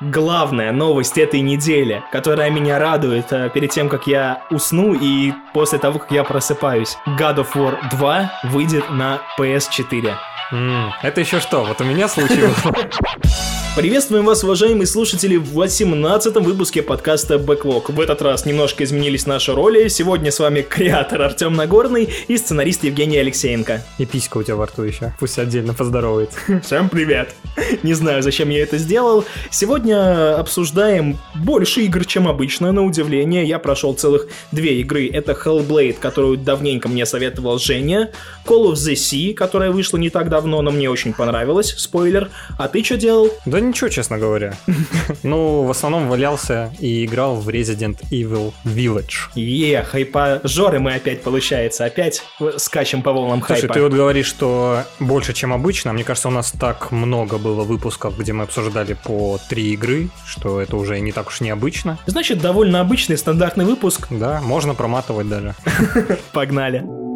главная новость этой недели, которая меня радует э, перед тем, как я усну и после того, как я просыпаюсь. God of War 2 выйдет на PS4. М, это еще что? Вот у меня случилось. Приветствуем вас, уважаемые слушатели, в 18-м выпуске подкаста Backlog. В этот раз немножко изменились наши роли. Сегодня с вами креатор Артем Нагорный и сценарист Евгений Алексеенко. И писька у тебя во рту еще. Пусть отдельно поздоровается. Всем привет! Не знаю, зачем я это сделал. Сегодня обсуждаем больше игр, чем обычно, на удивление. Я прошел целых две игры. Это Hellblade, которую давненько мне советовал Женя. Call of the Sea, которая вышла не так давно, но мне очень понравилась. Спойлер. А ты что делал? Да ничего, честно говоря. Ну, в основном валялся и играл в Resident Evil Village. Е, хайпажоры мы опять, получается. Опять скачем по волнам Слушай, хайпа. ты вот говоришь, что больше, чем обычно. Мне кажется, у нас так много было выпусков, где мы обсуждали по три игры, что это уже не так уж необычно. Значит, довольно обычный стандартный выпуск. Да, можно проматывать даже. Погнали.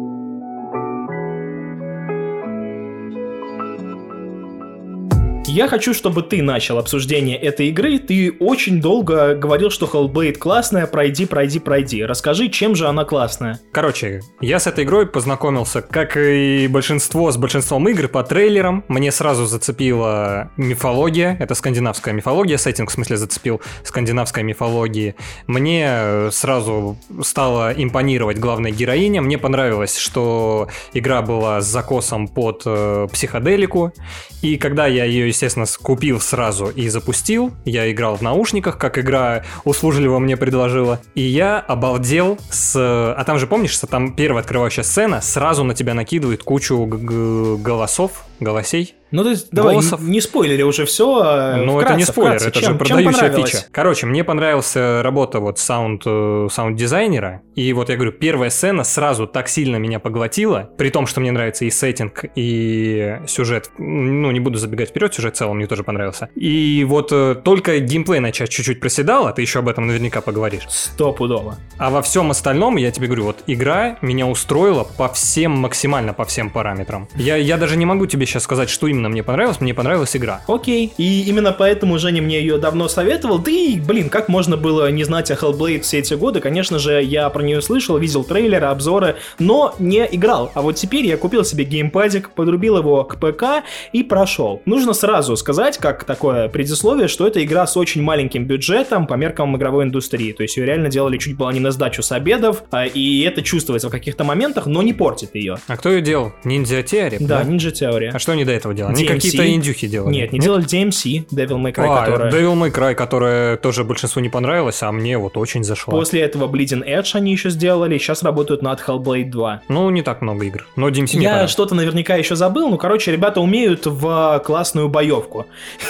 Я хочу, чтобы ты начал обсуждение этой игры. Ты очень долго говорил, что Hellblade классная, пройди, пройди, пройди. Расскажи, чем же она классная? Короче, я с этой игрой познакомился, как и большинство с большинством игр, по трейлерам. Мне сразу зацепила мифология, это скандинавская мифология, сеттинг в смысле зацепил скандинавской мифологии. Мне сразу стала импонировать главная героиня. Мне понравилось, что игра была с закосом под э, психоделику. И когда я ее, естественно, купил сразу и запустил, я играл в наушниках, как игра услужливо мне предложила. И я обалдел с... А там же, помнишь, что там первая открывающая сцена сразу на тебя накидывает кучу г- г- голосов, голосей. Ну, то есть, давай, Голосов. не, не спойлери уже все. Ну, это не спойлер, это же продающая фича. Короче, мне понравилась работа вот саунд, э, саунд-дизайнера. И вот я говорю, первая сцена сразу так сильно меня поглотила, при том, что мне нравится и сеттинг, и сюжет. Ну, не буду забегать вперед, сюжет в целом мне тоже понравился. И вот э, только геймплей начать чуть-чуть проседал, а ты еще об этом наверняка поговоришь. Стопудово. А во всем остальном, я тебе говорю, вот игра меня устроила по всем, максимально по всем параметрам. Я, я даже не могу тебе сейчас сказать, что именно мне понравилось, мне понравилась игра. Окей. И именно поэтому Женя мне ее давно советовал. Да и, блин, как можно было не знать о Hellblade все эти годы? Конечно же, я про нее слышал, видел трейлеры, обзоры, но не играл. А вот теперь я купил себе геймпадик, подрубил его к ПК и прошел. Нужно сразу сказать, как такое предисловие, что это игра с очень маленьким бюджетом по меркам игровой индустрии. То есть ее реально делали чуть было не на сдачу с обедов, а, и это чувствуется в каких-то моментах, но не портит ее. А кто ее делал? Ниндзя Теори? Да, Ninja Theory. А что они до этого делали? Они DMC. какие-то индюхи делали? Нет, не делали DMC, Devil May Cry, А, которая... Devil May Cry, которая тоже большинству не понравилась, а мне вот очень зашла. После этого Bleeding Edge они еще сделали, сейчас работают над Hellblade 2. Ну, не так много игр. Но DMC Я что-то наверняка еще забыл, ну, короче, ребята умеют в классную боевку.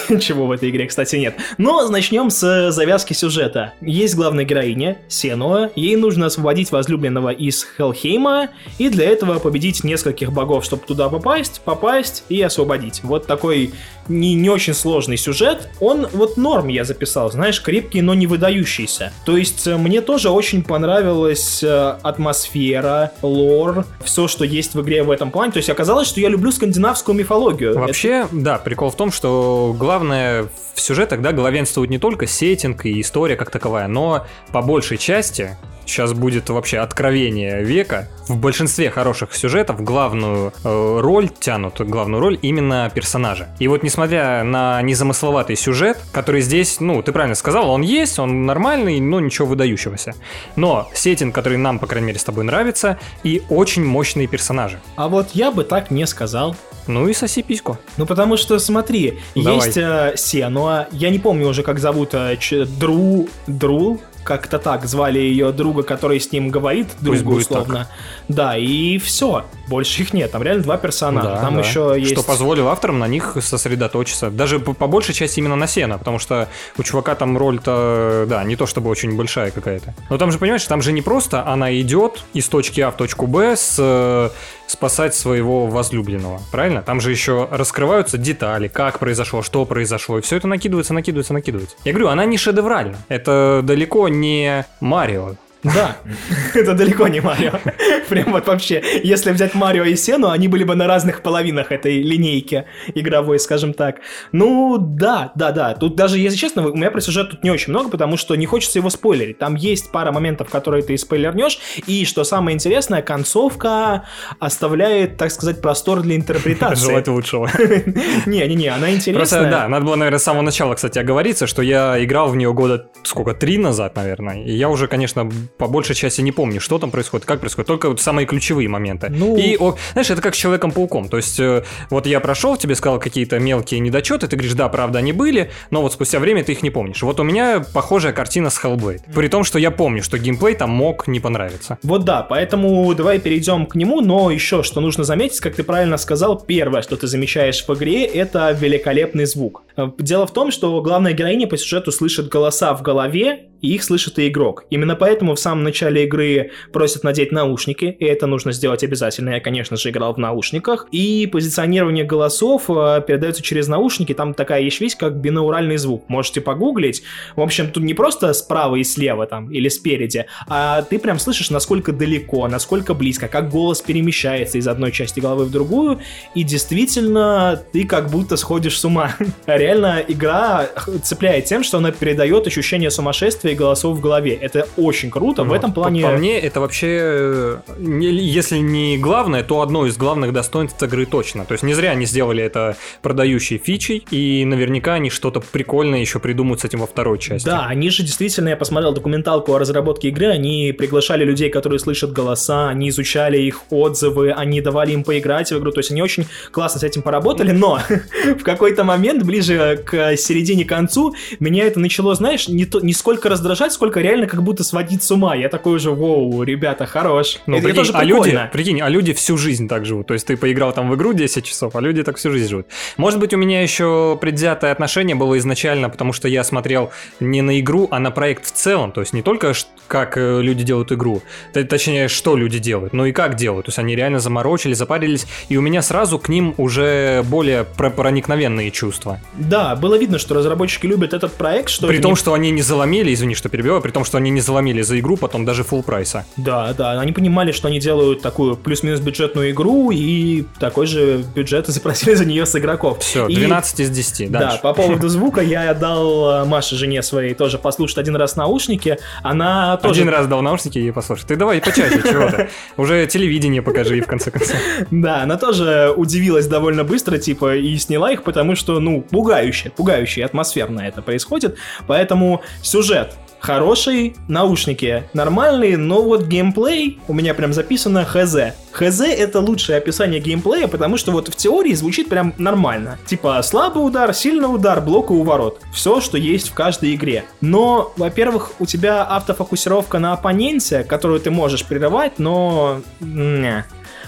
Чего в этой игре, кстати, нет. Но начнем с завязки сюжета. Есть главная героиня, Сенуа, ей нужно освободить возлюбленного из Хелхейма, и для этого победить нескольких богов, чтобы туда попасть, попасть и освободить. Вот такой не, не очень сложный сюжет. Он вот норм я записал, знаешь, крепкий, но не выдающийся. То есть э, мне тоже очень понравилась э, атмосфера, лор, все, что есть в игре в этом плане. То есть оказалось, что я люблю скандинавскую мифологию. Вообще, да, прикол в том, что главное в сюжетах, да, главенствует не только сеттинг и история как таковая, но по большей части сейчас будет вообще откровение века. В большинстве хороших сюжетов главную э, роль тянут, главную роль именно персонажи. И вот несмотря на незамысловатый сюжет, который здесь, ну, ты правильно сказал, он есть, он нормальный, но ничего выдающегося. Но сеттинг, который нам, по крайней мере, с тобой нравится, и очень мощные персонажи. А вот я бы так не сказал. Ну и соси письку. Ну потому что, смотри, Давай. есть э, Сенуа, я не помню уже, как зовут э, ч- Дру, Друл, как-то так звали ее друга, который с ним говорит, другу условно. Да, и все. Больше их нет. Там реально два персонажа. Да, Там да. еще есть. Что позволило авторам на них сосредоточиться. Даже по, по большей части именно на Сена, потому что у чувака там роль-то, да, не то чтобы очень большая какая-то. Но там же, понимаешь, там же не просто она идет из точки А в точку Б с э, спасать своего возлюбленного, правильно? Там же еще раскрываются детали, как произошло, что произошло, и все это накидывается, накидывается, накидывается. Я говорю, она не шедевральна. Это далеко не Марио. Да, это далеко не Марио. Прям вот вообще, если взять Марио и Сену, они были бы на разных половинах этой линейки игровой, скажем так. Ну, да, да, да. Тут даже, если честно, у меня про сюжет тут не очень много, потому что не хочется его спойлерить. Там есть пара моментов, которые ты спойлернешь, и, что самое интересное, концовка оставляет, так сказать, простор для интерпретации. Желать лучшего. Не-не-не, она интересная. Просто, да, надо было, наверное, с самого начала, кстати, оговориться, что я играл в нее года, сколько, три назад, наверное, и я уже, конечно, по большей части не помню, что там происходит, как происходит, только вот самые ключевые моменты. Ну... И, о, знаешь, это как с Человеком-пауком, то есть э, вот я прошел, тебе сказал какие-то мелкие недочеты, ты говоришь, да, правда, они были, но вот спустя время ты их не помнишь. Вот у меня похожая картина с Hellblade, при том, что я помню, что геймплей там мог не понравиться. Вот да, поэтому давай перейдем к нему, но еще что нужно заметить, как ты правильно сказал, первое, что ты замечаешь в игре, это великолепный звук. Э, дело в том, что главная героиня по сюжету слышит голоса в голове, и их слышит и игрок. Именно поэтому в самом начале игры просят надеть наушники, и это нужно сделать обязательно. Я, конечно же, играл в наушниках. И позиционирование голосов э, передается через наушники. Там такая есть вещь, как бинауральный звук. Можете погуглить. В общем, тут не просто справа и слева там, или спереди, а ты прям слышишь, насколько далеко, насколько близко, как голос перемещается из одной части головы в другую, и действительно ты как будто сходишь с ума. Реально игра цепляет тем, что она передает ощущение сумасшествия голосов в голове. Это очень круто. Вот. В этом плане... По, по мне, это вообще, э, если не главное, то одно из главных достоинств игры точно. То есть не зря они сделали это продающей фичей, и наверняка они что-то прикольное еще придумают с этим во второй части. Да, они же действительно, я посмотрел документалку о разработке игры, они приглашали людей, которые слышат голоса, они изучали их отзывы, они давали им поиграть в игру, то есть они очень классно с этим поработали, но в какой-то момент, ближе к середине концу, меня это начало, знаешь, не, то, не сколько раздражать, сколько реально как будто сводить с ума. Я такой уже, воу, ребята, хорош. Ну, это прикинь, тоже а люди, прикинь, а люди всю жизнь так живут. То есть ты поиграл там в игру 10 часов, а люди так всю жизнь живут. Может быть, у меня еще предвзятое отношение было изначально, потому что я смотрел не на игру, а на проект в целом. То есть не только как э, люди делают игру, точнее, что люди делают, но и как делают. То есть они реально заморочили, запарились, и у меня сразу к ним уже более про- проникновенные чувства. Да, было видно, что разработчики любят этот проект, что При том, не- что они не заломили, извини, что перебиваю, при том, что они не заломили за игру потом даже full прайса. Да, да, они понимали, что они делают такую плюс-минус бюджетную игру, и такой же бюджет запросили за нее с игроков. Все, И- 12 из 10. Да, Дальше. по поводу звука я дал э, Маше, жене своей, тоже послушать один раз наушники. Она тоже... Один раз дал наушники и послушай. Ты давай почаще, чего ты? Уже телевидение покажи, в конце концов. Да, она тоже удивилась довольно быстро, типа, и сняла их, потому что, ну, пугающе, пугающе и атмосферно это происходит. Поэтому сюжет хороший, наушники нормальные, но вот геймплей у меня прям записано хз. Хз это лучшее описание геймплея, потому что вот в теории звучит прям нормально. Типа слабый удар, сильный удар, блок и уворот. Все, что есть в каждой игре. Но, во-первых, у тебя автофокусировка на оппоненте, которую ты можешь прерывать, но... Не.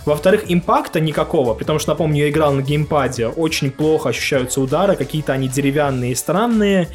Во-вторых, импакта никакого, потому что, напомню, я играл на геймпаде, очень плохо ощущаются удары, какие-то они деревянные и странные,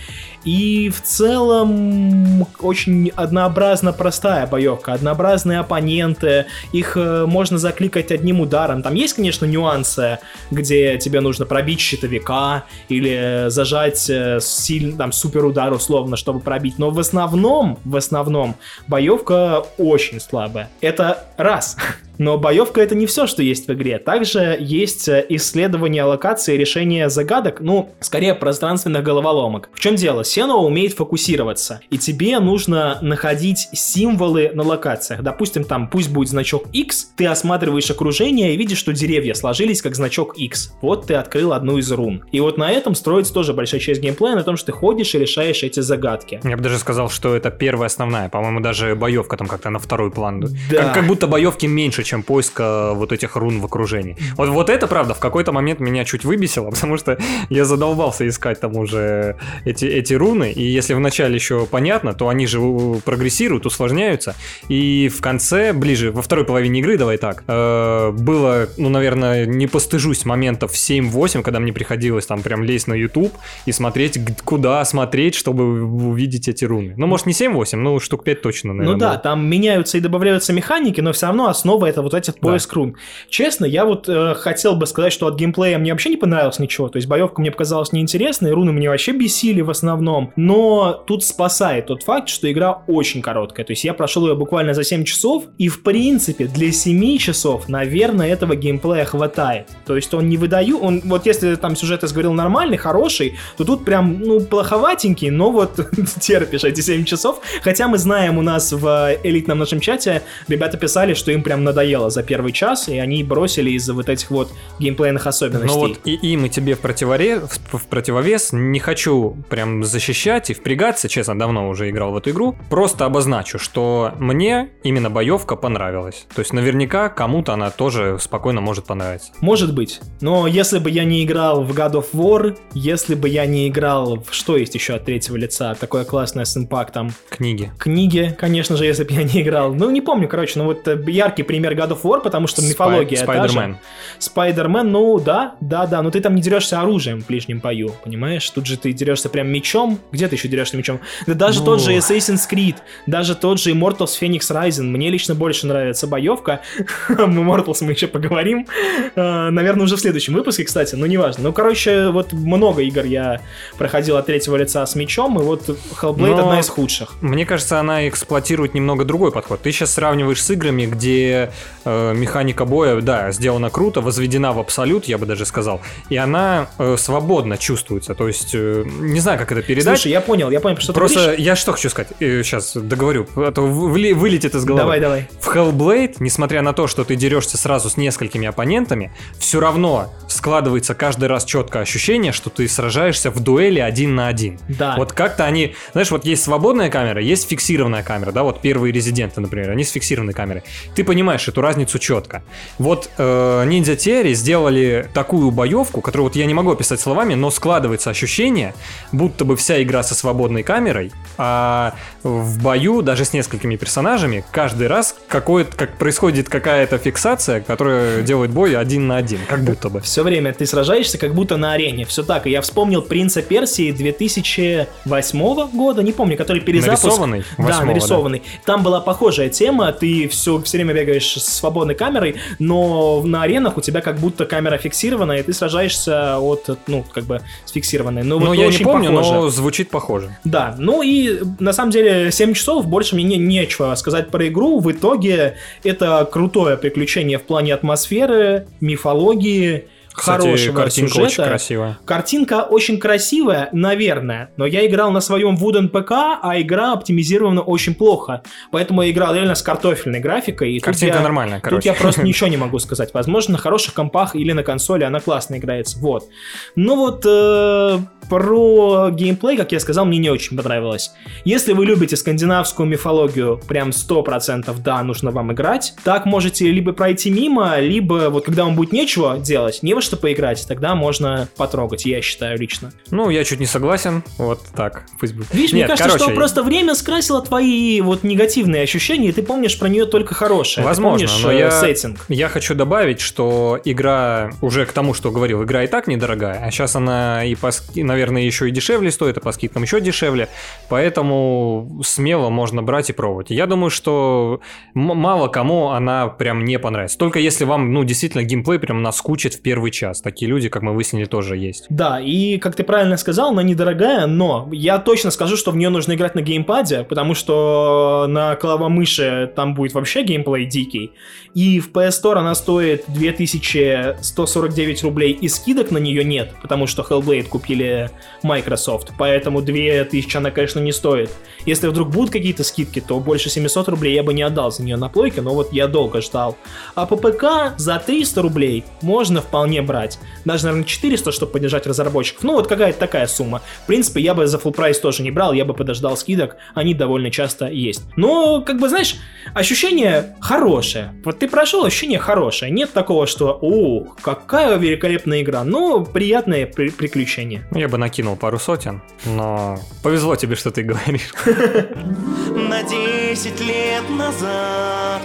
и в целом очень однообразно простая боевка, однообразные оппоненты, их э, можно закликать одним ударом. Там есть, конечно, нюансы, где тебе нужно пробить щитовика или зажать э, сильный, там, супер удар условно, чтобы пробить, но в основном, в основном, боевка очень слабая. Это раз. Но боевка это не все, что есть в игре. Также есть э, исследование локации, решение загадок, ну, скорее пространственных головоломок. В чем дело? Сено умеет фокусироваться, и тебе нужно находить символы на локациях. Допустим, там пусть будет значок X, ты осматриваешь окружение и видишь, что деревья сложились как значок X. Вот ты открыл одну из рун. И вот на этом строится тоже большая часть геймплея, на том, что ты ходишь и решаешь эти загадки. Я бы даже сказал, что это первая основная. По-моему, даже боевка там как-то на второй план. Да. Как, как будто боевки меньше, чем поиска вот этих рун в окружении. Вот, вот это, правда, в какой-то момент меня чуть выбесило, потому что я задолбался искать там уже эти, эти руны, и если вначале еще понятно, то они же у- прогрессируют, усложняются, и в конце, ближе, во второй половине игры, давай так, э, было, ну, наверное, не постыжусь моментов 7-8, когда мне приходилось там прям лезть на YouTube и смотреть, куда смотреть, чтобы увидеть эти руны. Ну, может, не 7-8, но штук 5 точно, наверное. Ну да, было. там меняются и добавляются механики, но все равно основа это вот этот поиск да. рун. Честно, я вот э, хотел бы сказать, что от геймплея мне вообще не понравилось ничего. То есть боевка мне показалась неинтересной, руны мне вообще бесили в основном. Но тут спасает тот факт, что игра очень короткая. То есть я прошел ее буквально за 7 часов, и в принципе для 7 часов, наверное, этого геймплея хватает. То есть он не выдаю, он вот если там сюжет, я говорил, нормальный, хороший, то тут прям, ну, плоховатенький, но вот терпишь эти 7 часов. Хотя мы знаем у нас в элитном нашем чате, ребята писали, что им прям надоело за первый час, и они бросили из-за вот этих вот геймплейных особенностей. Ну вот и им, и тебе в, противоре... в противовес не хочу прям защищать и впрягаться, честно, давно уже играл в эту игру, просто обозначу, что мне именно боевка понравилась. То есть наверняка кому-то она тоже спокойно может понравиться. Может быть, но если бы я не играл в God of War, если бы я не играл в что есть еще от третьего лица, такое классное с импактом. Книги. Книги, конечно же, если бы я не играл. Ну, не помню, короче, ну вот э, яркий пример God of War, потому что мифология Спайдермен. Спайдермен, ну да, да, да, но ты там не дерешься оружием в ближнем бою, понимаешь? Тут же ты дерешься прям мечом. Где ты еще дерешься мечом? Да даже ну... тот же Assassin's Creed, даже тот же Immortals Phoenix Rising. Мне лично больше нравится боевка. Immortals мы еще поговорим. Э, наверное, уже в следующем выпуске, кстати, но неважно. Ну, короче, вот много игр я проходил от третьего лица с мечом, и вот Hellblade но... одна из худших. Мне кажется, она эксплуатирует немного другой подход. Ты сейчас сравниваешь с играми, где э, механика боя, да, сделана круто, возведена в абсолют, я бы даже сказал, и она э, свободно чувствуется. То есть, э, не знаю, как это передать. Слушай, я понял, я понял, что Просто ты говоришь. я что хочу сказать, э, сейчас договорю, а то вы, вылетит из головы. Давай, давай. В Hellblade, несмотря на то, что ты дерешься сразу с несколькими оппонентами, все равно складывается каждый раз четкое ощущение, что ты сражаешься в дуэли один на один. Да. Вот как-то они, знаешь, вот есть свободная камера, есть фиксированная камера, да, вот первые резиденты, например, они с фиксированной камерой. Ты понимаешь эту разницу четко. Вот э, Ninja Theory сделали такую боевку, которую вот я не могу описать словами, но складывается ощущение, будто бы вся игра со свободной камерой, а в бою даже с несколькими персонажами каждый раз какое как происходит какая-то фиксация, которая делает бой один на один, как будто бы. Все время ты сражаешься как будто на арене, все так. И я вспомнил Принца Персии 2008 года, не помню, который перезапуск. Нарисованный? Да, нарисованный. Да. Там была похожая тема, ты все, все время бегаешь с свободной камерой, но на аренах у тебя как будто камера фиксированная, и ты сражаешься от, ну, как бы с фиксированной. Ну, вот я не помню, похоже. но звучит похоже. Да, ну и на самом деле 7 часов, больше мне не, нечего сказать про игру. В итоге это крутое приключение в плане атмосферы, мифологии, кстати, хорошего картинка сюжета. очень красивая. Картинка очень красивая, наверное, но я играл на своем Wooden ПК, а игра оптимизирована очень плохо. Поэтому я играл реально с картофельной графикой. И Картинка я, нормальная, короче. Тут я просто ничего не могу сказать. Возможно, на хороших компах или на консоли она классно играется. Вот. Ну вот, э, про геймплей, как я сказал, мне не очень понравилось. Если вы любите скандинавскую мифологию, прям 100% да, нужно вам играть. Так можете либо пройти мимо, либо вот когда вам будет нечего делать, не во что поиграть, тогда можно потрогать, я считаю лично. Ну, я чуть не согласен, вот так, пусть будет. Видишь, Нет, мне кажется, короче... что просто время скрасило твои вот негативные ощущения, и ты помнишь про нее только хорошее. Возможно, но э, я, сеттинг. я хочу добавить, что игра, уже к тому, что говорил, игра и так недорогая, а сейчас она и, по, наверное, еще и дешевле стоит, а по скидкам еще дешевле, поэтому смело можно брать и пробовать. Я думаю, что мало кому она прям не понравится. Только если вам, ну, действительно, геймплей прям наскучит в первый час. Такие люди, как мы выяснили, тоже есть. Да, и как ты правильно сказал, она недорогая, но я точно скажу, что в нее нужно играть на геймпаде, потому что на клавомыши там будет вообще геймплей дикий. И в PS Store она стоит 2149 рублей, и скидок на нее нет, потому что Hellblade купили Microsoft, поэтому 2000 она, конечно, не стоит. Если вдруг будут какие-то скидки, то больше 700 рублей я бы не отдал за нее на плойке, но вот я долго ждал. А по ПК за 300 рублей можно вполне брать. Даже, наверное, 400, чтобы поддержать разработчиков. Ну, вот какая-то такая сумма. В принципе, я бы за full прайс тоже не брал, я бы подождал скидок, они довольно часто есть. Но, как бы, знаешь, ощущение хорошее. Вот ты прошел, ощущение хорошее. Нет такого, что, о, какая великолепная игра, но приятное при приключение. Я бы накинул пару сотен, но повезло тебе, что ты говоришь. На 10 лет назад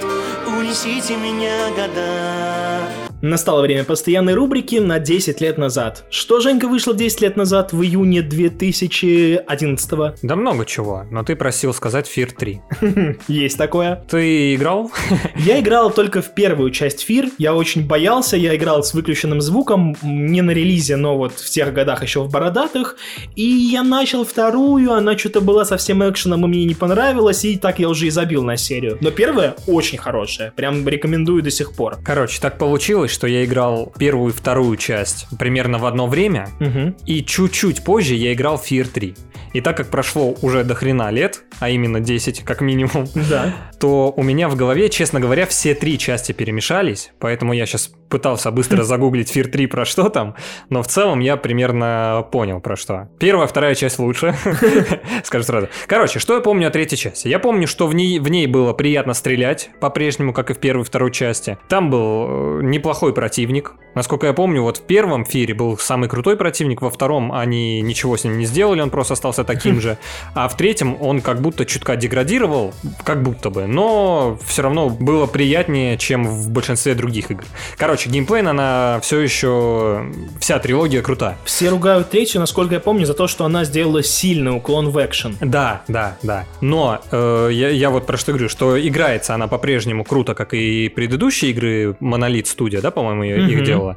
унесите меня года Настало время постоянной рубрики на 10 лет назад. Что, Женька, вышло 10 лет назад в июне 2011 -го? Да много чего, но ты просил сказать Фир 3. Есть такое. Ты играл? Я играл только в первую часть Фир. Я очень боялся, я играл с выключенным звуком, не на релизе, но вот в тех годах еще в бородатых. И я начал вторую, она что-то была совсем экшеном, и мне не понравилась, и так я уже и забил на серию. Но первая очень хорошая, прям рекомендую до сих пор. Короче, так получилось, что я играл первую и вторую часть примерно в одно время, Угу. и чуть-чуть позже я играл Fear 3. И так как прошло уже до хрена лет, а именно 10 как минимум, Да. то у меня в голове, честно говоря, все три части перемешались, поэтому я сейчас пытался быстро загуглить Fear 3 про что там, но в целом я примерно понял про что. Первая, вторая часть лучше, скажу сразу. Короче, что я помню о третьей части? Я помню, что в ней, в ней было приятно стрелять, по-прежнему, как и в первой и второй части. Там был э, неплохой противник. Насколько я помню, вот в первом Фире был самый крутой противник, во втором они ничего с ним не сделали, он просто остался таким же. А в третьем он как будто чутка деградировал, как будто бы, но все равно было приятнее, чем в большинстве других игр. Короче, геймплейно она все еще... Вся трилогия крута. Все ругают третью, насколько я помню, за то, что она сделала сильный уклон в экшен. Да, да, да. Но э, я, я вот про что говорю, что играется она по-прежнему круто, как и предыдущие игры Monolith Studio, да, по-моему, ее- их делала.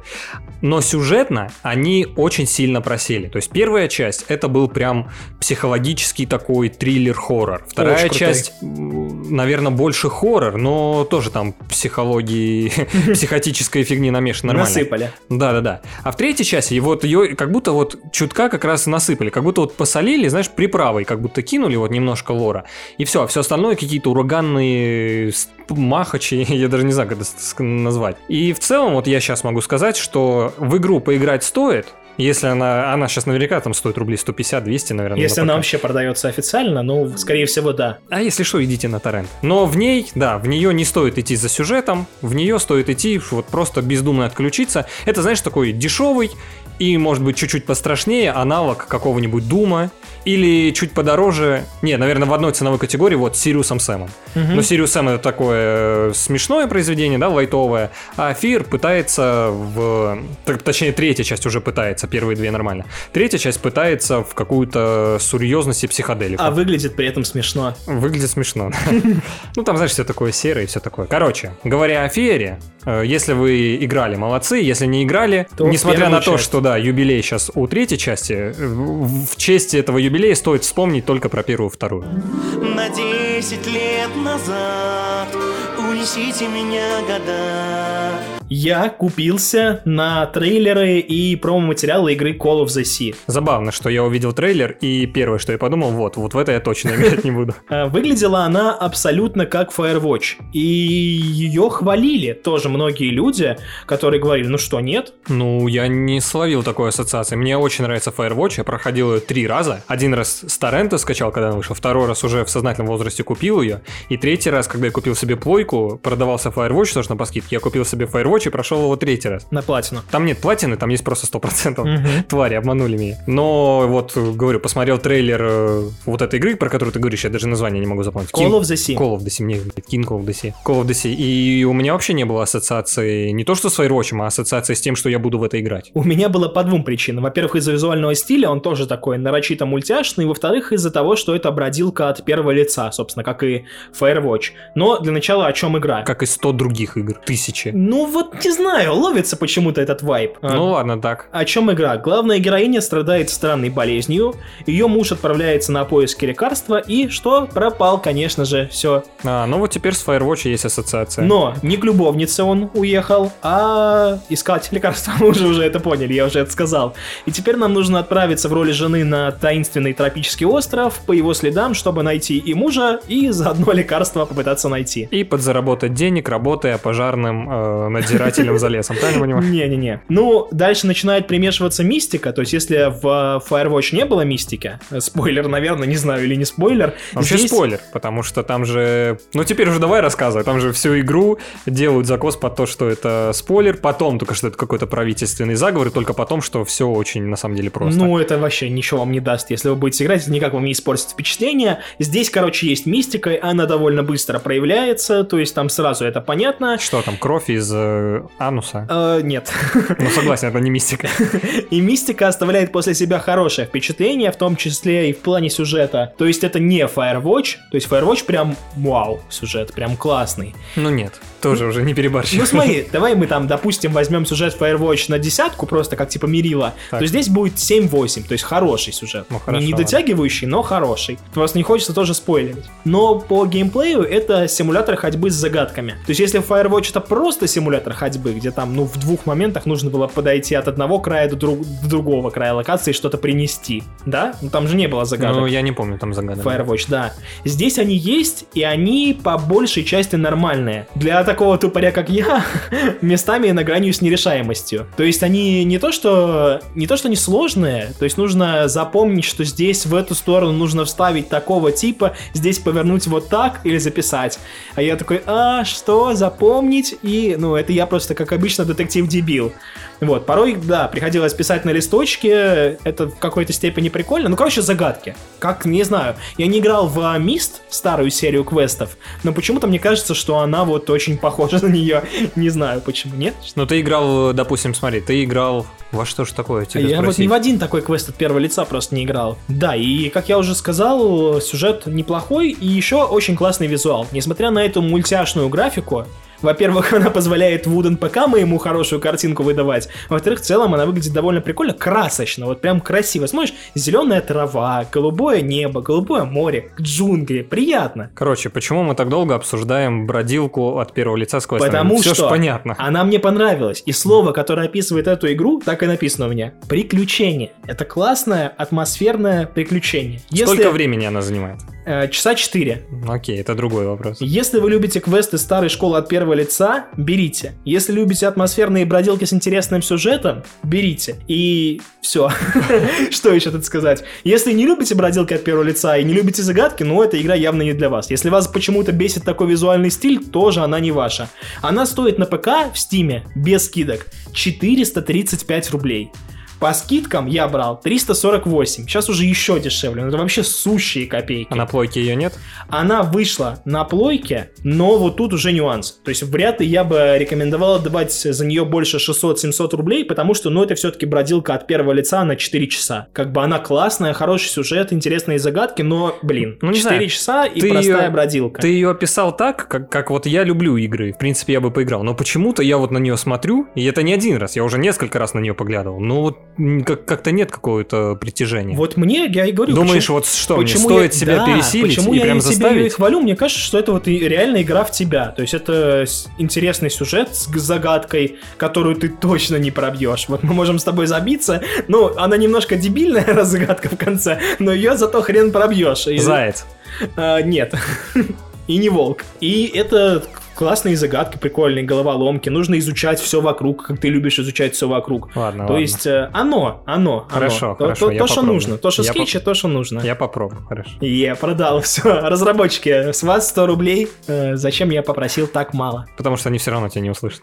Но сюжетно они очень сильно просели. То есть первая часть это был прям психологический такой триллер-хоррор. Вторая Очень крутой. часть, наверное, больше хоррор, но тоже там психологии, психотической фигни намешано нормально. Насыпали. Да, да, да. А в третьей части вот ее как будто вот чутка как раз насыпали, как будто вот посолили, знаешь, приправой, как будто кинули вот немножко лора. И все, а все остальное какие-то ураганные махачи, я даже не знаю, как это назвать. И в целом вот я сейчас могу сказать, что в игру поиграть стоит, если она, она сейчас наверняка там стоит рублей 150-200, наверное. Если на она вообще продается официально, ну, скорее всего, да. А если что, идите на торрент. Но в ней, да, в нее не стоит идти за сюжетом, в нее стоит идти вот просто бездумно отключиться. Это, знаешь, такой дешевый и, может быть, чуть-чуть пострашнее аналог какого-нибудь Дума или чуть подороже, не, наверное, в одной ценовой категории, вот, Сириусом Сэмом. Мгм. Но Сириус Сэм это такое э, смешное произведение, да, лайтовое, а Фир пытается в... Точнее, третья часть уже пытается, первые две нормально. Третья часть пытается в какую-то серьезность и психоделику. А выглядит при этом смешно. Выглядит смешно. Ну, там, знаешь, все такое серое и все такое. Короче, говоря о Феере, э, если вы играли, молодцы. Если не играли, несмотря на то, что, да, юбилей сейчас у третьей части, э, в честь этого юбилея стоит вспомнить только про первую и вторую. На 10 лет назад Унесите меня года Я купился на трейлеры и промо-материалы игры Call of the Sea. Забавно, что я увидел трейлер, и первое, что я подумал, вот, вот в это я точно играть не буду. А, Выглядела она абсолютно как Firewatch. И ее хвалили тоже многие люди, которые говорили, ну что, нет? Ну, я не словил такой ассоциации. Мне очень нравится Firewatch, я проходил ее три раза. Один раз с торрента скачал, когда она вышла, второй раз уже в сознательном возрасте купил ее, и третий раз, когда я купил себе плойку, продавался Firewatch тоже на по скидке, я купил себе Firewatch и прошел его третий раз. На платину. Там нет платины, там есть просто 100%. Мгм. Твари, обманули меня. Но вот, э, говорю, посмотрел трейлер э, вот этой игры, про которую ты говоришь, я даже название не могу запомнить. Call King- of the Sea. Call of Duty, мне блядь, King Call of Duty. Call of Duty. И у меня вообще не было ассоциации не то что с Firewatch, а ассоциации с тем, что я буду в это играть. У меня было по двум причинам. Во-первых, из-за визуального стиля, он тоже такой нарочито мультяшный. Во-вторых, из-за того, что это бродилка от первого лица, собственно, как и Firewatch. Но для начала о чем игра? Как и 100 других игр. Тысячи. Ну вот, не знаю, ловится почему-то этот вайп. А, Ну ладно, так. О чем игра? Главная героиня страдает странной болезнью, ее муж отправляется на поиски лекарства и что? Пропал, конечно же, все. А, ну вот теперь с Firewatch есть ассоциация. Но не к любовнице он уехал, а искать лекарства. Мы уже уже это поняли, я уже это сказал. И теперь нам нужно отправиться в роли жены на таинственный тропический остров по его следам, чтобы найти и мужа, и заодно лекарство попытаться найти. И подзаработать денег, работая пожарным э, надзирателем за лесом, правильно понимаю? Не-не-не. Ну, дальше начинает примешиваться мистика. То есть, если в э, Firewatch не было мистики, э, спойлер, наверное, не знаю, или не спойлер. Вообще здесь- спойлер, потому что там же... Ну теперь уже давай рассказывай, там же всю игру делают закос под то, что это спойлер, потом только что это какой-то правительственный заговор, и только потом, что все очень на самом деле просто. Ну, это вообще ничего вам не даст, если вы будете играть, никак вам не испортит впечатление. Здесь, короче, есть мистика, она довольно быстро проявляется, то есть там сразу это понятно. Что там, кровь из э, ануса. Э, нет. Ну, согласен, это не мистика. И мистика оставляет после себя хорошее впечатление, в том числе и в плане сюжета. То есть это не Firewatch, то есть Firewatch прям вау, сюжет прям классный. Ну нет, тоже уже не переборщи. Ну смотри, давай мы там, допустим, возьмем сюжет Firewatch на десятку, просто как типа мерила, Так. то здесь будет 7-8, то есть хороший сюжет. Ну, хорошо, не, дотягивающий, но хороший. Просто не хочется тоже спойлерить. Но по геймплею это симулятор ходьбы с загадками. То есть если Firewatch это просто симулятор ходьбы, где там, ну, в двух моментах нужно было подойти от одного края до, друг- до другого края локации и что-то принести, да? Ну там же не было загадок. Ну, я не помню там загадок. Firewatch, да. Здесь они есть, и они по большей части нормальные. Для такого тупоря, как я, местами на гранью с нерешаемостью. То есть они не то, что не то, что не сложные, то есть нужно запомнить, что здесь в эту сторону нужно вставить такого типа, здесь повернуть вот так или записать. А я такой, а, что, запомнить? И, ну, это я просто, как обычно, детектив-дебил. Вот, порой, да, приходилось писать на листочке, это в какой-то степени прикольно. Ну, короче, загадки. Как, не знаю, я не играл в Мист, старую серию квестов, но почему-то мне кажется, что она вот очень похожа на нее. Не знаю, почему, нет? Ну, ты играл, допустим, смотри, ты играл... Во что ж такое, тебе я вот спросить? ни в один такой квест от первого лица просто не играл. Да, и, как я уже сказал, сюжет неплохой и еще очень классный визуал. Несмотря на эту мультяшную графику, во-первых, она позволяет Wooden ПК моему хорошую картинку выдавать. Во-вторых, в целом она выглядит довольно прикольно, красочно, вот прям красиво. Смотришь, зеленая трава, голубое небо, голубое море, джунгли, приятно. Короче, почему мы так долго обсуждаем бродилку от первого лица с квестами? Потому Всё что понятно. она мне понравилась. И слово, которое описывает эту игру, так и написано у меня. Приключение. Это классное, атмосферное приключение. Сколько времени она занимает? Э, часа 4. Ну, Окей, это другой вопрос. Если вы любите квесты старой школы от первого лица, берите. Если любите атмосферные бродилки с интересным сюжетом, берите. И все. Что еще тут сказать? Если не любите бродилки от первого лица и не любите загадки, ну эта игра явно не для вас. Если вас почему-то бесит такой визуальный стиль, тоже она не ваша. Она стоит на ПК в Стиме без скидок 435 рублей. По скидкам я брал 348. Сейчас уже еще дешевле. Ну, это вообще сущие копейки. А на плойке ее нет? Она вышла на плойке, но вот тут уже нюанс. То есть вряд ли я бы рекомендовал отдавать за нее больше 600-700 рублей, потому что, ну, это все-таки бродилка от первого лица на 4 часа. Как бы она классная, хороший сюжет, интересные загадки, но, блин, Ну, не 4 знаю. часа и Ты простая её- бродилка. Ты ее описал так, как, как вот я люблю игры. В принципе, я бы поиграл. Но почему-то я вот на нее смотрю, и это не один раз, я уже несколько раз на нее поглядывал. Ну вот как- как-то нет какого-то притяжения. Вот мне, я и говорю, Думаешь, почему- вот что, мне почему стоит я- себя да, пересилить почему и я прям заставить? её и хвалю, мне кажется, что это вот и реально игра в тебя. То есть это интересный сюжет с загадкой, которую ты точно не пробьешь. Вот мы можем с тобой забиться, ну, она немножко дебильная разгадка в конце, но ее зато хрен пробьешь. И- Заяц. А, нет. И не волк. И это классные загадки, прикольные головоломки. Нужно изучать все вокруг, как ты любишь изучать все вокруг. Ладно, То ладно. есть э, оно, оно, Хорошо, оно. То- хорошо, то, что нужно. То, что Я скетч, то, что нужно. Я попробую, хорошо. Я продал все. Разработчики, с вас 100 рублей. Э, зачем я попросил так мало? Потому что они все равно тебя не услышат.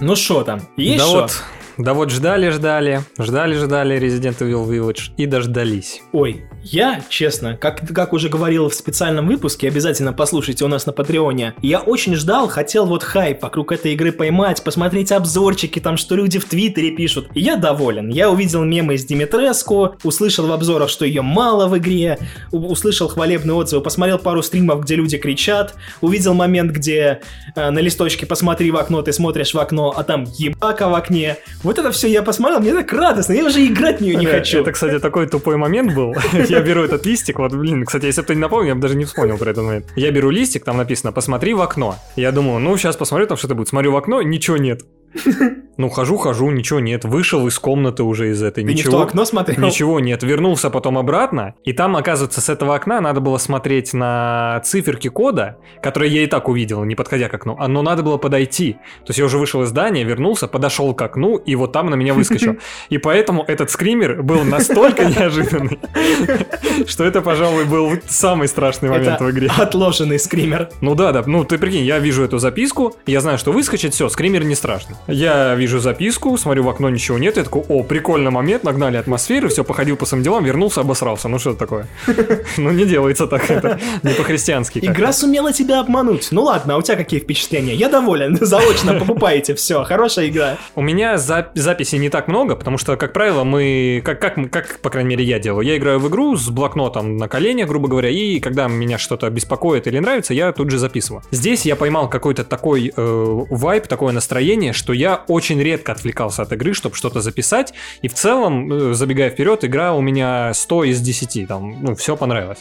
Ну что там? Есть да шо? вот, да вот ждали, ждали, ждали, ждали Resident Evil Village и дождались. Ой, я, честно, как, как уже говорил в специальном выпуске, обязательно послушайте у нас на Патреоне, я очень ждал, хотел вот хайп вокруг этой игры поймать, посмотреть обзорчики, там, что люди в Твиттере пишут. И я доволен. Я увидел мемы из Димитреску, услышал в обзорах, что ее мало в игре, услышал хвалебные отзывы, посмотрел пару стримов, где люди кричат, увидел момент, где э, на листочке «посмотри в окно», ты смотришь в окно, а там ебака в окне. Вот это все я посмотрел, мне так радостно, я уже играть в нее не Э, хочу. Это, кстати, такой тупой момент был. Я беру этот листик, вот, блин, кстати, если бы ты не напомнил, я бы даже не вспомнил про этот момент. Я беру листик, там написано «посмотри в окно». Я думаю, ну, сейчас посмотрю, там что-то будет. Смотрю в окно, ничего нет. Ну, хожу, хожу, ничего нет. Вышел из комнаты уже из этой, Ты не в ничего. то окно смотрел? Ничего нет. Вернулся потом обратно, и там, оказывается, с этого окна надо было смотреть на циферки кода, которые я и так увидел, не подходя к окну, а, но надо было подойти. То есть я уже вышел из здания, вернулся, подошел к окну, и вот там на меня выскочил. И поэтому этот скример был настолько неожиданный, что это, пожалуй, был самый страшный момент в игре. отложенный скример. Ну да, да, ну ты прикинь, я вижу эту записку, я знаю, что выскочит, все, скример не страшно. Я вижу записку, смотрю в окно, ничего нет. Я такой, о, прикольный момент, нагнали атмосферу, все, походил по своим делам, вернулся, обосрался. Ну что это такое? Ну не делается так, это не по-христиански. Игра сумела тебя обмануть. Ну ладно, а у тебя какие впечатления? Я доволен, заочно покупаете, все, хорошая игра. У меня за- записей не так много, потому что, как правило, мы, как, как, как, по крайней мере, я делаю, я играю в игру с блокнотом на коленях, грубо говоря, и когда меня что-то беспокоит или нравится, я тут же записываю. Здесь я поймал какой-то такой э, вайб, такое настроение, что я очень редко отвлекался от игры, чтобы что-то записать, и в целом, э, забегая вперед, игра у меня 100 из 10, там, ну, все понравилось.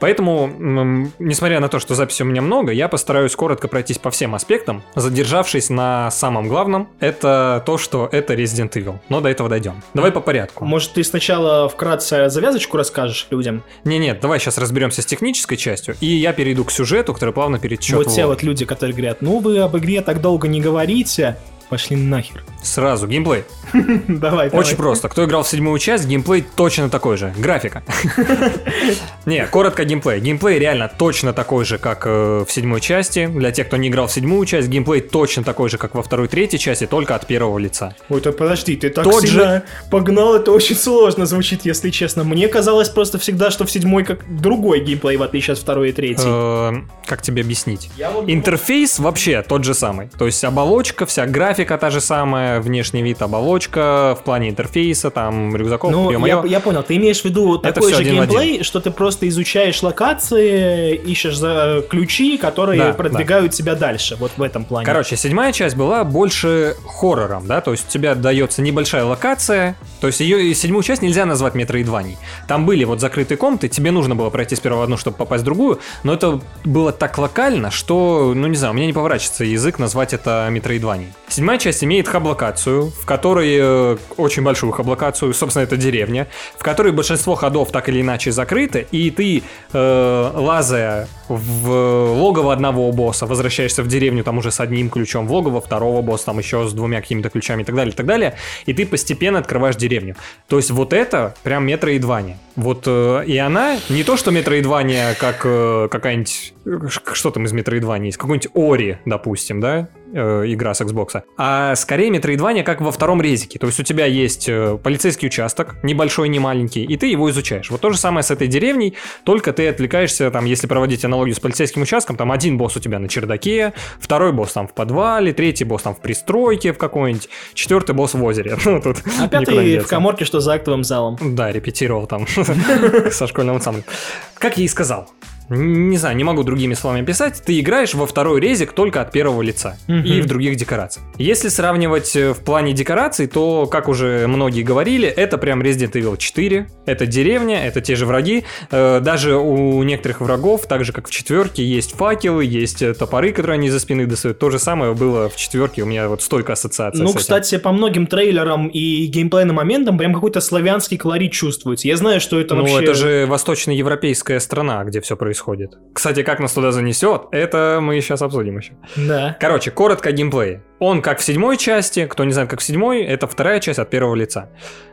Поэтому, несмотря на то, что записей у меня много, я постараюсь коротко пройтись по всем аспектам, задержавшись на самом главном, это то, что это Resident Evil. Но до этого дойдем. Давай по порядку. Может, ты сначала вкратце завязочку расскажешь людям? Не-нет, давай сейчас разберемся с технической частью, и я перейду к сюжету, который плавно перетечет вот в те вот люди, которые говорят, ну вы об игре так долго не говорите, пошли нахер. Сразу, геймплей. Давай. Очень просто. Кто играл в седьмую часть, геймплей точно такой же. Графика. Не, коротко геймплей. Геймплей реально точно такой же, как э, в седьмой части. Для тех, кто не играл в седьмую часть, геймплей точно такой же, как во второй, третьей части, только от первого лица. Ой, так подожди, ты так Тот сильно погнал, это очень сложно звучит, если честно. Мне казалось просто всегда, что в седьмой как другой геймплей, в отличие от второй и третьей. Э, Как тебе объяснить? Интерфейс вообще тот же самый. То есть оболочка, вся графика та же самая, внешний вид оболочка, в плане интерфейса, там рюкзаков, Ну, я, я понял, ты имеешь в виду Это такой же один геймплей, что ты просто изучаешь локации, ищешь за ключи, которые Да, продвигают тебя дальше, вот в этом плане. Короче, седьмая часть была больше хоррором, да, то есть у тебя дается небольшая локация, то есть ее седьмую часть нельзя назвать метроидваней. Там были вот закрытые комнаты, тебе нужно было пройти сперва одну, чтобы попасть в другую, но это было так локально, что, ну не знаю, у меня не поворачивается язык назвать это метроидваней. Седьмая часть имеет хаб-локацию, в которой э, очень большую хаб-локацию, собственно, это деревня, в которой большинство ходов так или иначе закрыты, и ты, э, лазая в логово одного босса, возвращаешься в деревню там уже с одним ключом, в логово второго босса там еще с двумя какими-то ключами и так далее, и так далее, и ты постепенно открываешь деревню. То есть вот это прям метроидвания. Вот э, и она не то, что метроидвания, как э, какая-нибудь... э, Что там из метроидвания есть? Какой-нибудь Ори, допустим, да? Э, игра с Xbox. А скорее метроидвания, как во втором резике. То есть у тебя есть э, полицейский участок, небольшой, не маленький, и ты его изучаешь. Вот то же самое с этой деревней, только ты отвлекаешься, там, если проводить аналогию с полицейским участком, там один босс у тебя на чердаке, второй босс там в подвале, третий босс там в пристройке в какой-нибудь, четвертый босс в озере. Ну, тут А пятый в коморке, что за актовым залом. Да, репетировал там со школьным ансамблем. Как я и сказал, не знаю, не могу другими словами описать, ты играешь во второй резик только от первого лица Мгм. и в других декорациях. Если сравнивать э, в плане декораций, то, как уже многие говорили, это прям Resident Evil 4, это деревня, это те же враги. Э, Даже у некоторых врагов, так же как в четверке, есть факелы, есть э, топоры, которые они за спины достают. То же самое было в четверке, у меня вот стойкая ассоциация Ну, кстати, по многим трейлерам и геймплейным моментам прям какой-то славянский колорит чувствуется. Я знаю, что это ну, вообще... это же восточноевропейская страна, где все происходит. Кстати, как нас туда занесет, это мы сейчас обсудим еще. Да. Короче, коротко о геймплее. Он как в седьмой части, кто не знает, как в седьмой, это вторая часть от первого лица.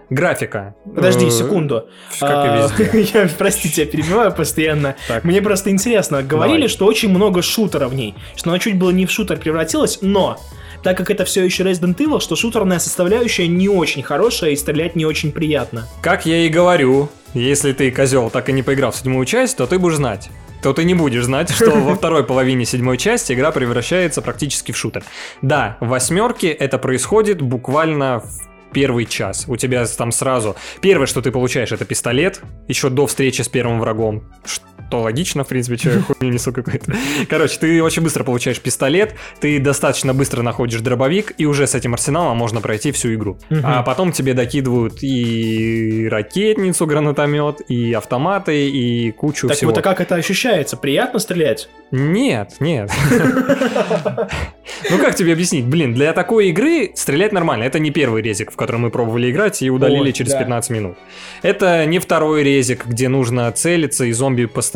Графика. Подожди Э, секунду. Как и А, везде. Я, простите, я перебиваю постоянно. Так. Мне просто интересно. Говорили, Давай. что очень много шутеров в ней. Что она чуть было не в шутер превратилась, но... Так как это все еще Resident Evil, что шутерная составляющая не очень хорошая и стрелять не очень приятно. Как я и говорю, если ты, козел, так и не поиграл в седьмую часть, то ты будешь знать. То ты не будешь знать, что во второй половине седьмой части игра превращается практически в шутер. Да, в восьмерке это происходит буквально в первый час. У тебя там сразу... Первое, что ты получаешь, это пистолет, еще до встречи с первым врагом. Что логично, в принципе, что я хуйню несу какой-то. Короче, ты очень быстро получаешь пистолет, ты достаточно быстро находишь дробовик, и уже с этим арсеналом можно пройти всю игру. Мгм. А потом тебе докидывают и ракетницу, гранатомет, и автоматы, и кучу так всего. вот, а как это ощущается? Приятно стрелять? Нет, нет. Ну как тебе объяснить? Блин, для такой игры стрелять нормально. Это не первый резик, в котором мы пробовали играть и удалили через да. 15 минут. Это не второй резик, где нужно целиться, и зомби постоянно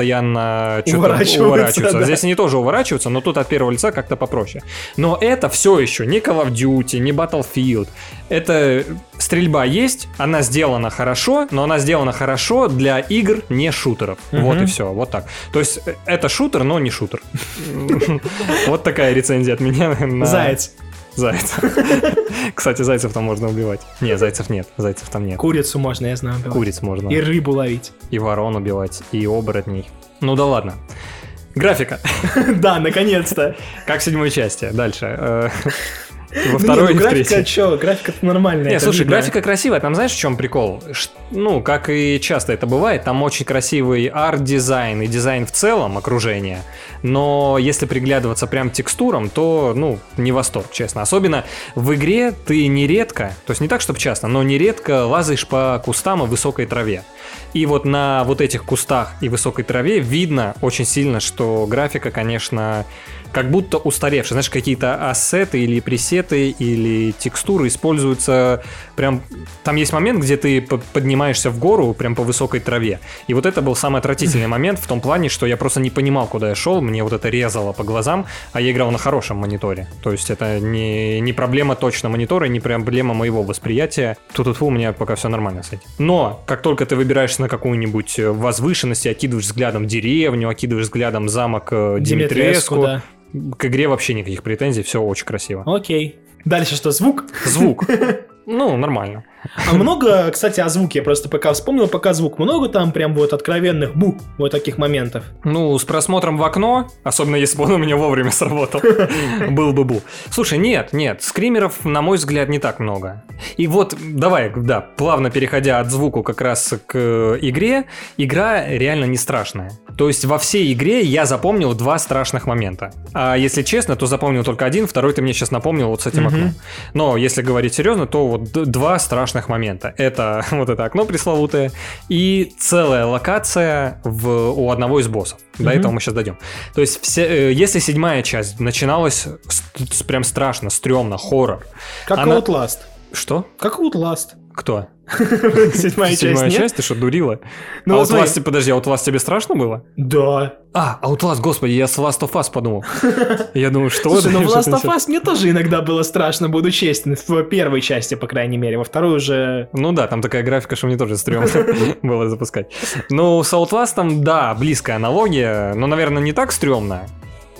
чё-то Уворачиваются, уворачиваются. да. Здесь они тоже уворачиваются, но тут от первого лица как-то попроще. Но это все еще не Call of Duty, не Battlefield. Это стрельба есть, она сделана хорошо, но она сделана хорошо для игр не шутеров. Мгм. Вот и все, вот так. То есть э, это шутер, но не шутер. Вот такая рецензия от меня. Заяц. Зайцев. Кстати, зайцев там можно убивать. Не, зайцев нет, зайцев там нет. Курицу можно, я знаю, убивать. Куриц можно. И рыбу ловить. И ворон убивать, и оборотней. Ну да ладно. Графика. Да, наконец-то. Как в седьмой части. Дальше. Во Ну второй ну графика, чё, графика-то нормальная. Не, слушай, графика красивая. Там знаешь, в чем прикол? Ну, как и часто это бывает, там очень красивый арт-дизайн и дизайн в целом окружения. Но если приглядываться прям текстурам, то, ну, не восторг, честно. Особенно в игре ты нередко, то есть не так, чтобы часто, но нередко лазаешь по кустам и высокой траве. И вот на вот этих кустах и высокой траве видно очень сильно, что графика, конечно, как будто устаревшая. Знаешь, какие-то ассеты или пресеты или текстуры используются прям... Там есть момент, где ты поднимаешься в гору прям по высокой траве. И вот это был самый отвратительный момент в том плане, что я просто не понимал, куда я шел, мне вот это резало по глазам, а я играл на хорошем мониторе. То есть это не, не проблема точно монитора, не проблема моего восприятия. Тут у меня пока все нормально с этим. Но как только ты выбираешься на какую-нибудь э, возвышенность, и окидываешь взглядом деревню, окидываешь взглядом замок э, Димитреску, Димитреску, да. К игре вообще никаких претензий, все очень красиво. Окей. Дальше что, звук? Звук. Ну, нормально. А много, кстати, о звуке, я просто пока вспомнил, пока звук. Много там прям вот откровенных бу, вот таких моментов. Ну, с просмотром в окно, особенно если бы он у меня вовремя сработал, был бы бу. Слушай, нет, нет, скримеров, на мой взгляд, не так много. И вот, давай, да, плавно переходя от звуку как раз к э, игре, игра реально не страшная. То есть во всей игре я запомнил два страшных момента. А если честно, то запомнил только один, второй ты мне сейчас напомнил вот с этим окном. Но если говорить серьезно, то вот два страшных момента. Это вот это окно пресловутое и целая локация в, у одного из боссов. До Мгм. этого мы сейчас дойдем. То есть, все, э, если седьмая часть начиналась с- с- прям страшно, стрёмно, хоррор. Как Она- Outlast. Что? Как Outlast. Кто? Седьмая часть, Седьмая часть? Ты что, дурила? Ну, а вот смотри. Outlast, подожди, а Outlast тебе страшно было? Да. А, Outlast, господи, я с Last of Us подумал. Я думаю, что... Слушай, ну в Last of? Us мне тоже иногда было страшно, буду честен. В первой части, по крайней мере. Во второй уже... Ну да, там такая графика, что мне тоже стрёмно было запускать. Ну, с Outlast, да, близкая аналогия, но, наверное, не так стрёмная.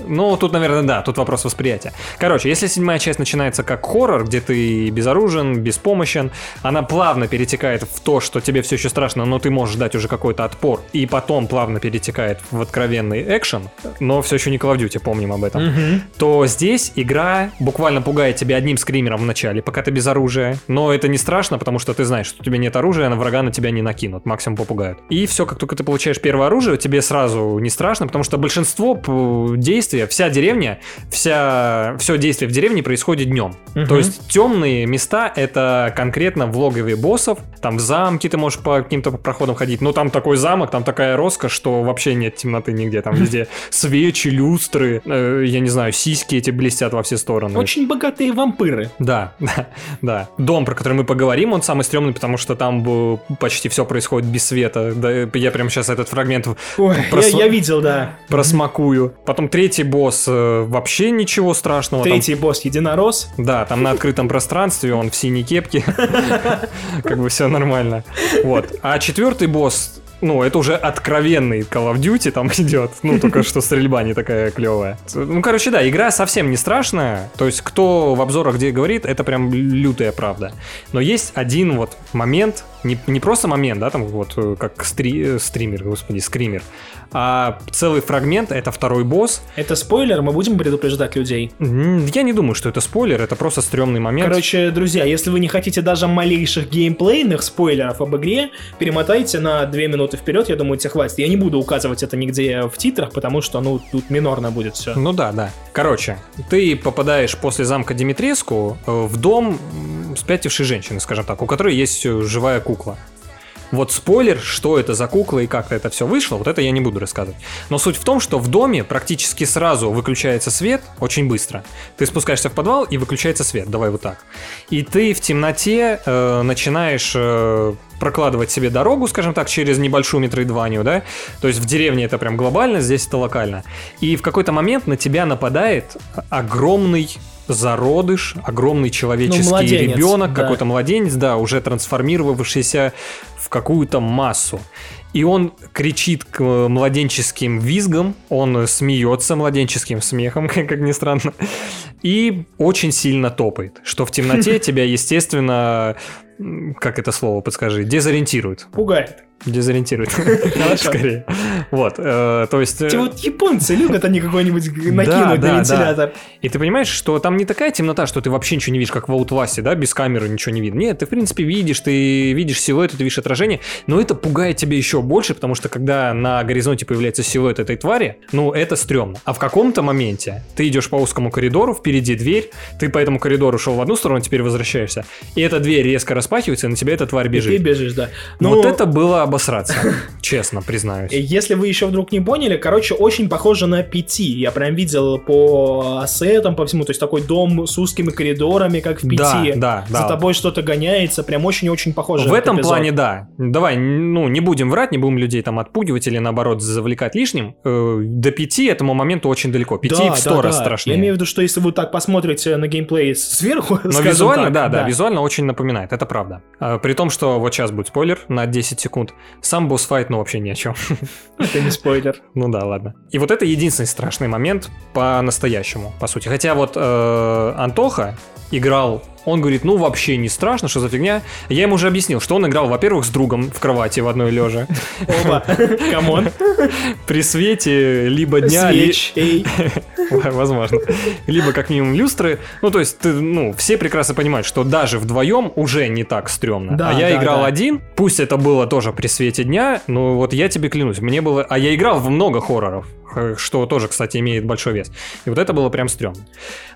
Ну, тут, наверное, да, тут вопрос восприятия. Короче, если седьмая часть начинается как хоррор, где ты безоружен, беспомощен, она плавно перетекает в то, что тебе все еще страшно, но ты можешь дать уже какой-то отпор, и потом плавно перетекает в откровенный экшен, но все еще не Call of Duty, помним об этом Мгм. то здесь игра буквально пугает тебя одним скримером в начале, пока ты без оружия. Но это не страшно, потому что ты знаешь, что у тебя нет оружия, на врага на тебя не накинут, максимум попугают. И все, как только ты получаешь первое оружие, тебе сразу не страшно, потому что большинство п- действия, вся деревня, вся, все действие в деревне происходит днем. Мгм. То есть темные места это конкретно в логове боссов, там в замке ты можешь по каким-то проходам ходить, но там такой замок, там такая роскошь, что вообще нет темноты нигде, там везде свечи, люстры, э, я не знаю, сиськи эти блестят во все стороны. Очень богатые вампиры. Да, да, да. Дом, про который мы поговорим, он самый стрёмный, потому что там почти все происходит без света. Да, я прямо сейчас этот фрагмент Ой, Прос- я, я видел, да. просмакую. Потом третий босс э, вообще ничего страшного. там Третий босс единорос. да, там на открытом пространстве, он в синей кепке. Как бы все нормально. Вот. А четвертый босс, ну, это уже откровенный Call of Duty там идет. Ну, только что стрельба не такая клевая. Ну, короче, да, игра совсем не страшная. То есть, кто в обзорах где говорит, это прям лютая правда. Но есть один вот момент, не, не просто момент, да, там вот э, как стри- э, стример, господи, скример, а целый фрагмент, это второй босс. Это спойлер, мы будем предупреждать людей. Я не думаю, что это спойлер, это просто стрёмный момент. Короче, друзья, если вы не хотите даже малейших геймплейных спойлеров об игре, перемотайте на 2 минуты вперед, я думаю, тебе хватит. Я не буду указывать это нигде в титрах, потому что, ну, тут минорно будет все. Ну да, да. Короче, ты попадаешь после замка Димитреску э, в дом спятившей женщины, скажем так, у которой есть э, живая кукла. Вот спойлер, что это за кукла и как это все вышло, вот это я не буду рассказывать. Но суть в том, что в доме практически сразу выключается свет очень быстро. Ты спускаешься в подвал и выключается свет, давай вот так. И ты в темноте э, начинаешь э, прокладывать себе дорогу, скажем так, через небольшую метроидванию, да? То есть в деревне это прям глобально, здесь это локально. И в какой-то момент на тебя нападает огромный зародыш, огромный человеческий Ну, ребенок, да. какой-то младенец, да, уже трансформировавшийся в какую-то массу. И он кричит к младенческим визгам, он смеется младенческим смехом, как ни странно. и очень сильно топает, что в темноте тебя, естественно, как это слово подскажи, дезориентирует. Пугает. Дезориентирует. Скорее. Вот, э, то есть... э, Эти вот японцы любят они какой-нибудь накинуть на вентилятор. И ты понимаешь, что там не такая темнота, что ты вообще ничего не видишь, как в Outlast, да, без камеры ничего не видно. Нет, ты, в принципе, видишь, ты видишь силуэт, ты видишь отражение, но это пугает тебя еще больше, потому что когда на горизонте появляется силуэт этой твари, ну, это стрёмно. А в каком-то моменте ты идешь по узкому коридору, впереди дверь, ты по этому коридору шел в одну сторону, теперь возвращаешься, и эта дверь резко распахивается, и на тебя эта тварь И бежит. ты бежишь, да. Ну, Ну, вот это было обосраться, честно признаюсь. Если вы еще вдруг не поняли, короче, очень похоже на PT. Я прям видел по ассетам, по всему. То есть такой дом с узкими коридорами, как в PT. Да, да, За да. тобой что-то гоняется. Прям очень-очень похоже. В этом эпизод. плане, да. Давай, ну, не будем врать, не будем людей там отпугивать или, наоборот, завлекать лишним. Э, До пяти этому моменту очень далеко. Пяти Да, в сто да, раз да. страшнее. Я имею в виду, что если вы так посмотрите на геймплей сверху, Но визуально, так, да, да, визуально очень напоминает, это правда. А, При том, что вот сейчас будет спойлер на 10 секунд. Сам босс-файт, ну, вообще ни о чем. Это не спойлер. Ну да, ладно. И вот это единственный страшный момент по-настоящему, по сути. Хотя вот э, Антоха играл, он говорит, ну вообще не страшно, что за фигня. Я ему уже объяснил, что он играл, во-первых, с другом в кровати в одной лежа. Оба. Come on. При свете либо дня, Свеч. Возможно, либо как минимум люстры. Ну, то есть, ты, ну, все прекрасно понимают, что даже вдвоем уже не так стрёмно. Да, а я да, играл да. один, пусть это было тоже при свете дня, но вот я тебе клянусь, мне было... А я играл в много хорроров, х- что тоже, кстати, имеет большой вес. И вот это было прям стрёмно.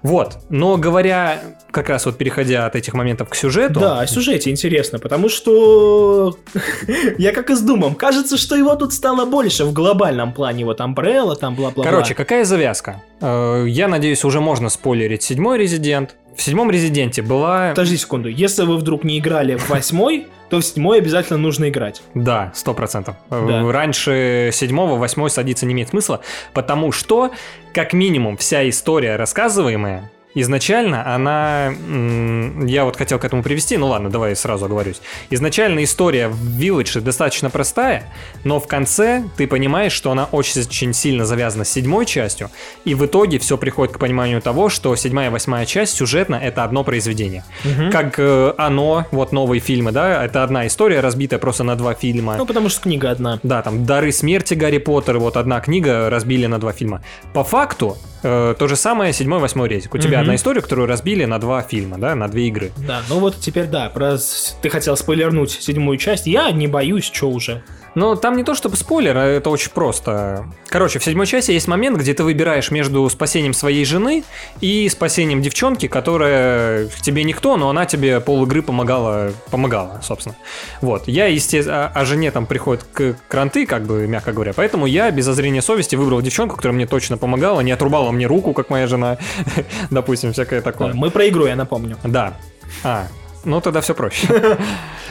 Вот. Но говоря, как раз вот переходя от этих моментов к сюжету... Да, о сюжете интересно, потому что я как и с Думом, кажется, что его тут стало больше в глобальном плане, вот Umbrella, там бла-бла-бла. Короче, какая завязка? Э, Я надеюсь, уже можно спойлерить седьмой резидент. В седьмом резиденте была... Подожди секунду, если вы вдруг не играли в восьмой, то в седьмой обязательно нужно играть. Да, сто процентов. Да. Раньше седьмого, восьмой садиться не имеет смысла, потому что, как минимум, вся история рассказываемая, изначально она... Я вот хотел к этому привести, ну ладно, давай сразу оговорюсь. Изначально история в Village достаточно простая, но в конце ты понимаешь, что она очень сильно завязана с седьмой частью, и в итоге все приходит к пониманию того, что седьмая и восьмая часть сюжетно это одно произведение. Как э, оно, вот новые фильмы, да, это одна история, разбитая просто на два фильма. Ну, потому что книга одна. Да, там «Дары смерти» Гарри Поттер, вот одна книга разбили на два фильма. По факту, э, то же самое седьмой, восьмой резик. У тебя одна история, которую разбили на два фильма, да, на две игры. Да, ну вот теперь да, про... ты хотел спойлернуть седьмую часть, я не боюсь, что уже. Но там не то чтобы спойлер, а это очень просто. Короче, в седьмой части есть момент, где ты выбираешь между спасением своей жены и спасением девчонки, которая тебе никто, но она тебе пол игры помогала, помогала, собственно. Вот. Я, естественно, а, а жене там приходят к кранты, как бы, мягко говоря, поэтому я без зазрения совести выбрал девчонку, которая мне точно помогала, не отрубала мне руку, как моя жена, допустим, всякое такое. Мы про игру, я напомню. Да. А, ну тогда все проще.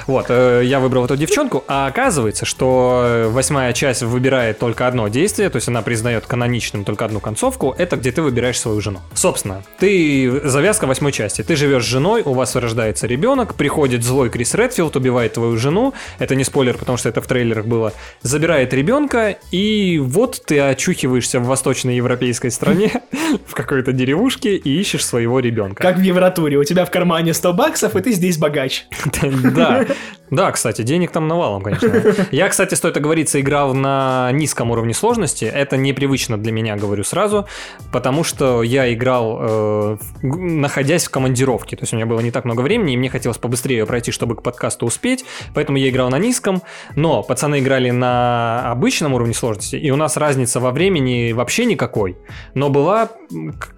Вот, э, я выбрал эту девчонку, а оказывается, что э, восьмая часть выбирает только одно действие, то есть она признает каноничным только одну концовку, это где ты выбираешь свою жену. Собственно, ты, завязка восьмой части, ты живешь с женой, у вас рождается ребенок, приходит злой Крис Редфилд, убивает твою жену, это не спойлер, потому что это в трейлерах было, забирает ребенка, и вот ты очухиваешься в восточноевропейской стране, в какой-то деревушке, и ищешь своего ребенка. Как в Евротуре, у тебя в кармане 100 баксов, и ты здесь богач. Да, да, кстати, денег там навалом, конечно. Я, кстати, стоит оговориться, играл на низком уровне сложности. Это непривычно для меня, говорю сразу, потому что я играл, э, находясь в командировке. То есть у меня было не так много времени, и мне хотелось побыстрее пройти, чтобы к подкасту успеть. Поэтому я играл на низком. Но пацаны играли на обычном уровне сложности, и у нас разница во времени вообще никакой. Но была,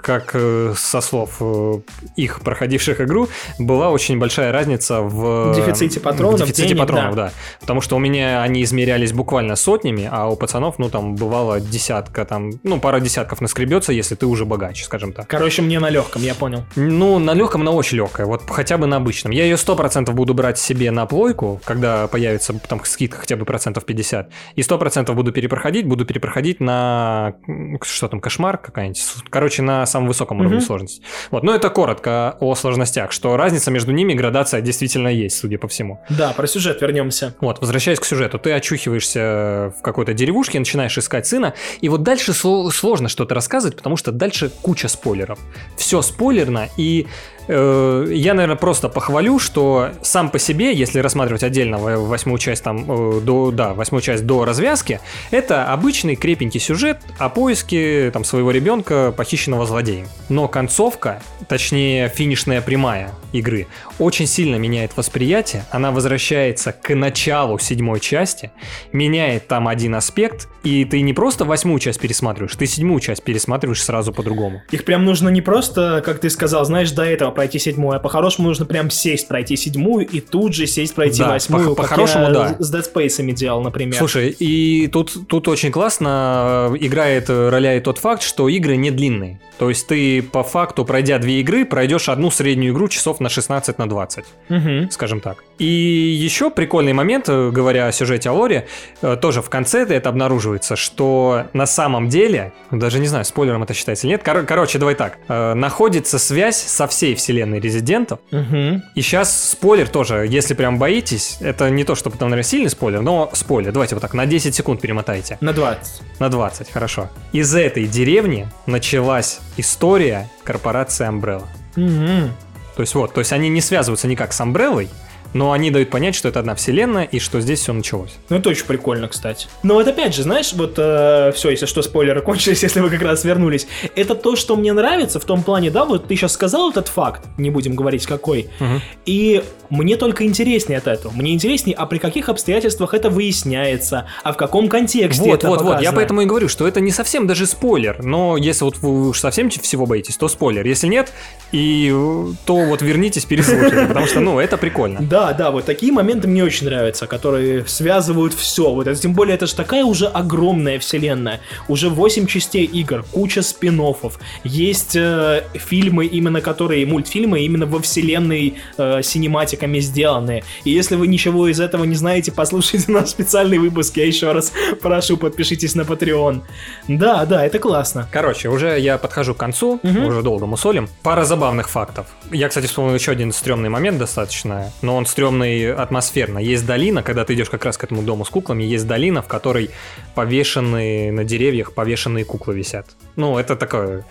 как э, со слов э, их проходивших игру, была очень большая разница в... Дефиците патронов, В дефиците денег, патронов, да. да. Потому что у меня они измерялись буквально сотнями, а у пацанов, ну, там, бывало десятка, там, ну, пара десятков наскребется, если ты уже богач, скажем так. Короче, мне на легком, я понял. Ну, на легком, она очень легкая, вот хотя бы на обычном. Я ее 100% буду брать себе на плойку, когда появится там скидка хотя бы процентов 50, и 100% буду перепроходить, буду перепроходить на, что там, кошмар какая-нибудь, короче, на самом высоком уровне Мгм. сложности. Вот, но это коротко о сложностях, что разница между ними градация действительно есть, судя по всему. Да, про сюжет вернемся. Вот, возвращаясь к сюжету, ты очухиваешься в какой-то деревушке, начинаешь искать сына, и вот дальше сло- сложно что-то рассказывать, потому что дальше куча спойлеров. Все спойлерно, и э, я, наверное, просто похвалю, что сам по себе, если рассматривать отдельно восьмую часть там э, до, да, восьмую часть до развязки, это обычный крепенький сюжет о поиске там своего ребенка, похищенного злодеем. Но концовка, точнее финишная прямая игры, очень сильно меняет восприятие. Она возвращается к началу седьмой части, меняет там один аспект, и ты не просто восьмую часть пересматриваешь, ты седьмую часть пересматриваешь сразу по-другому. Их прям нужно не просто, как ты сказал, знаешь, до этого пройти седьмую, а по-хорошему нужно прям сесть, пройти седьмую и тут же сесть, пройти Да, восьмую, по- по-хорошему, да. с Dead Space делал, например. Слушай, и тут, тут очень классно э, играет э, роля и тот факт, что игры не длинные. То есть ты по факту, пройдя две игры, пройдешь одну среднюю игру часов на 16 на 20. Мгм. скажем так. И еще прикольный момент, э, говоря о сюжете о Лоре, тоже в конце это обнаруживается, что на самом деле, даже не знаю, спойлером это считается или нет, кор- короче, давай так, находится связь со всей вселенной Резидентов, Мгм. и сейчас спойлер тоже, если прям боитесь, это не то, чтобы там, наверное, сильный спойлер, но спойлер, давайте вот так, на 10 секунд перемотайте. На 20. На 20, хорошо. Из этой деревни началась история корпорации Umbrella. Мгм. То есть вот, то есть они не связываются никак с Umbrella, но они дают понять, что это одна вселенная и что здесь все началось. Ну, это очень прикольно, кстати. Но вот опять же, знаешь, вот все, если что, спойлеры кончились, если вы как раз вернулись. Это то, что мне нравится в том плане, да, вот ты сейчас сказал этот факт, не будем говорить какой, Мгм. и мне только интереснее от этого. Мне интереснее, а при каких обстоятельствах это выясняется, а в каком контексте Вот, это вот, вот. Я показано. поэтому и говорю, что это не совсем даже спойлер. Но если вот вы уж совсем всего боитесь, то спойлер. Если нет, и э, то вот вернитесь, переслушайте, потому что, ну, это прикольно. Да, да, вот такие моменты мне очень нравятся, которые связывают все. Вот это, тем более, это же такая уже огромная вселенная. Уже 8 частей игр, куча спин Есть э, фильмы, именно которые, мультфильмы, именно во вселенной э, синематиками сделанные. И если вы ничего из этого не знаете, послушайте наш специальный выпуск. Я еще раз прошу, подпишитесь на Patreon. Да, да, это классно. Короче, уже я подхожу к концу, Мгм. уже долго мусолим. Пара забавных фактов. Я, кстати, вспомнил еще один стрёмный момент достаточно, но он стрёмный атмосферно. Есть долина, когда ты идешь как раз к этому дому с куклами, есть долина, в которой повешенные на деревьях повешенные куклы висят. Ну, это такое...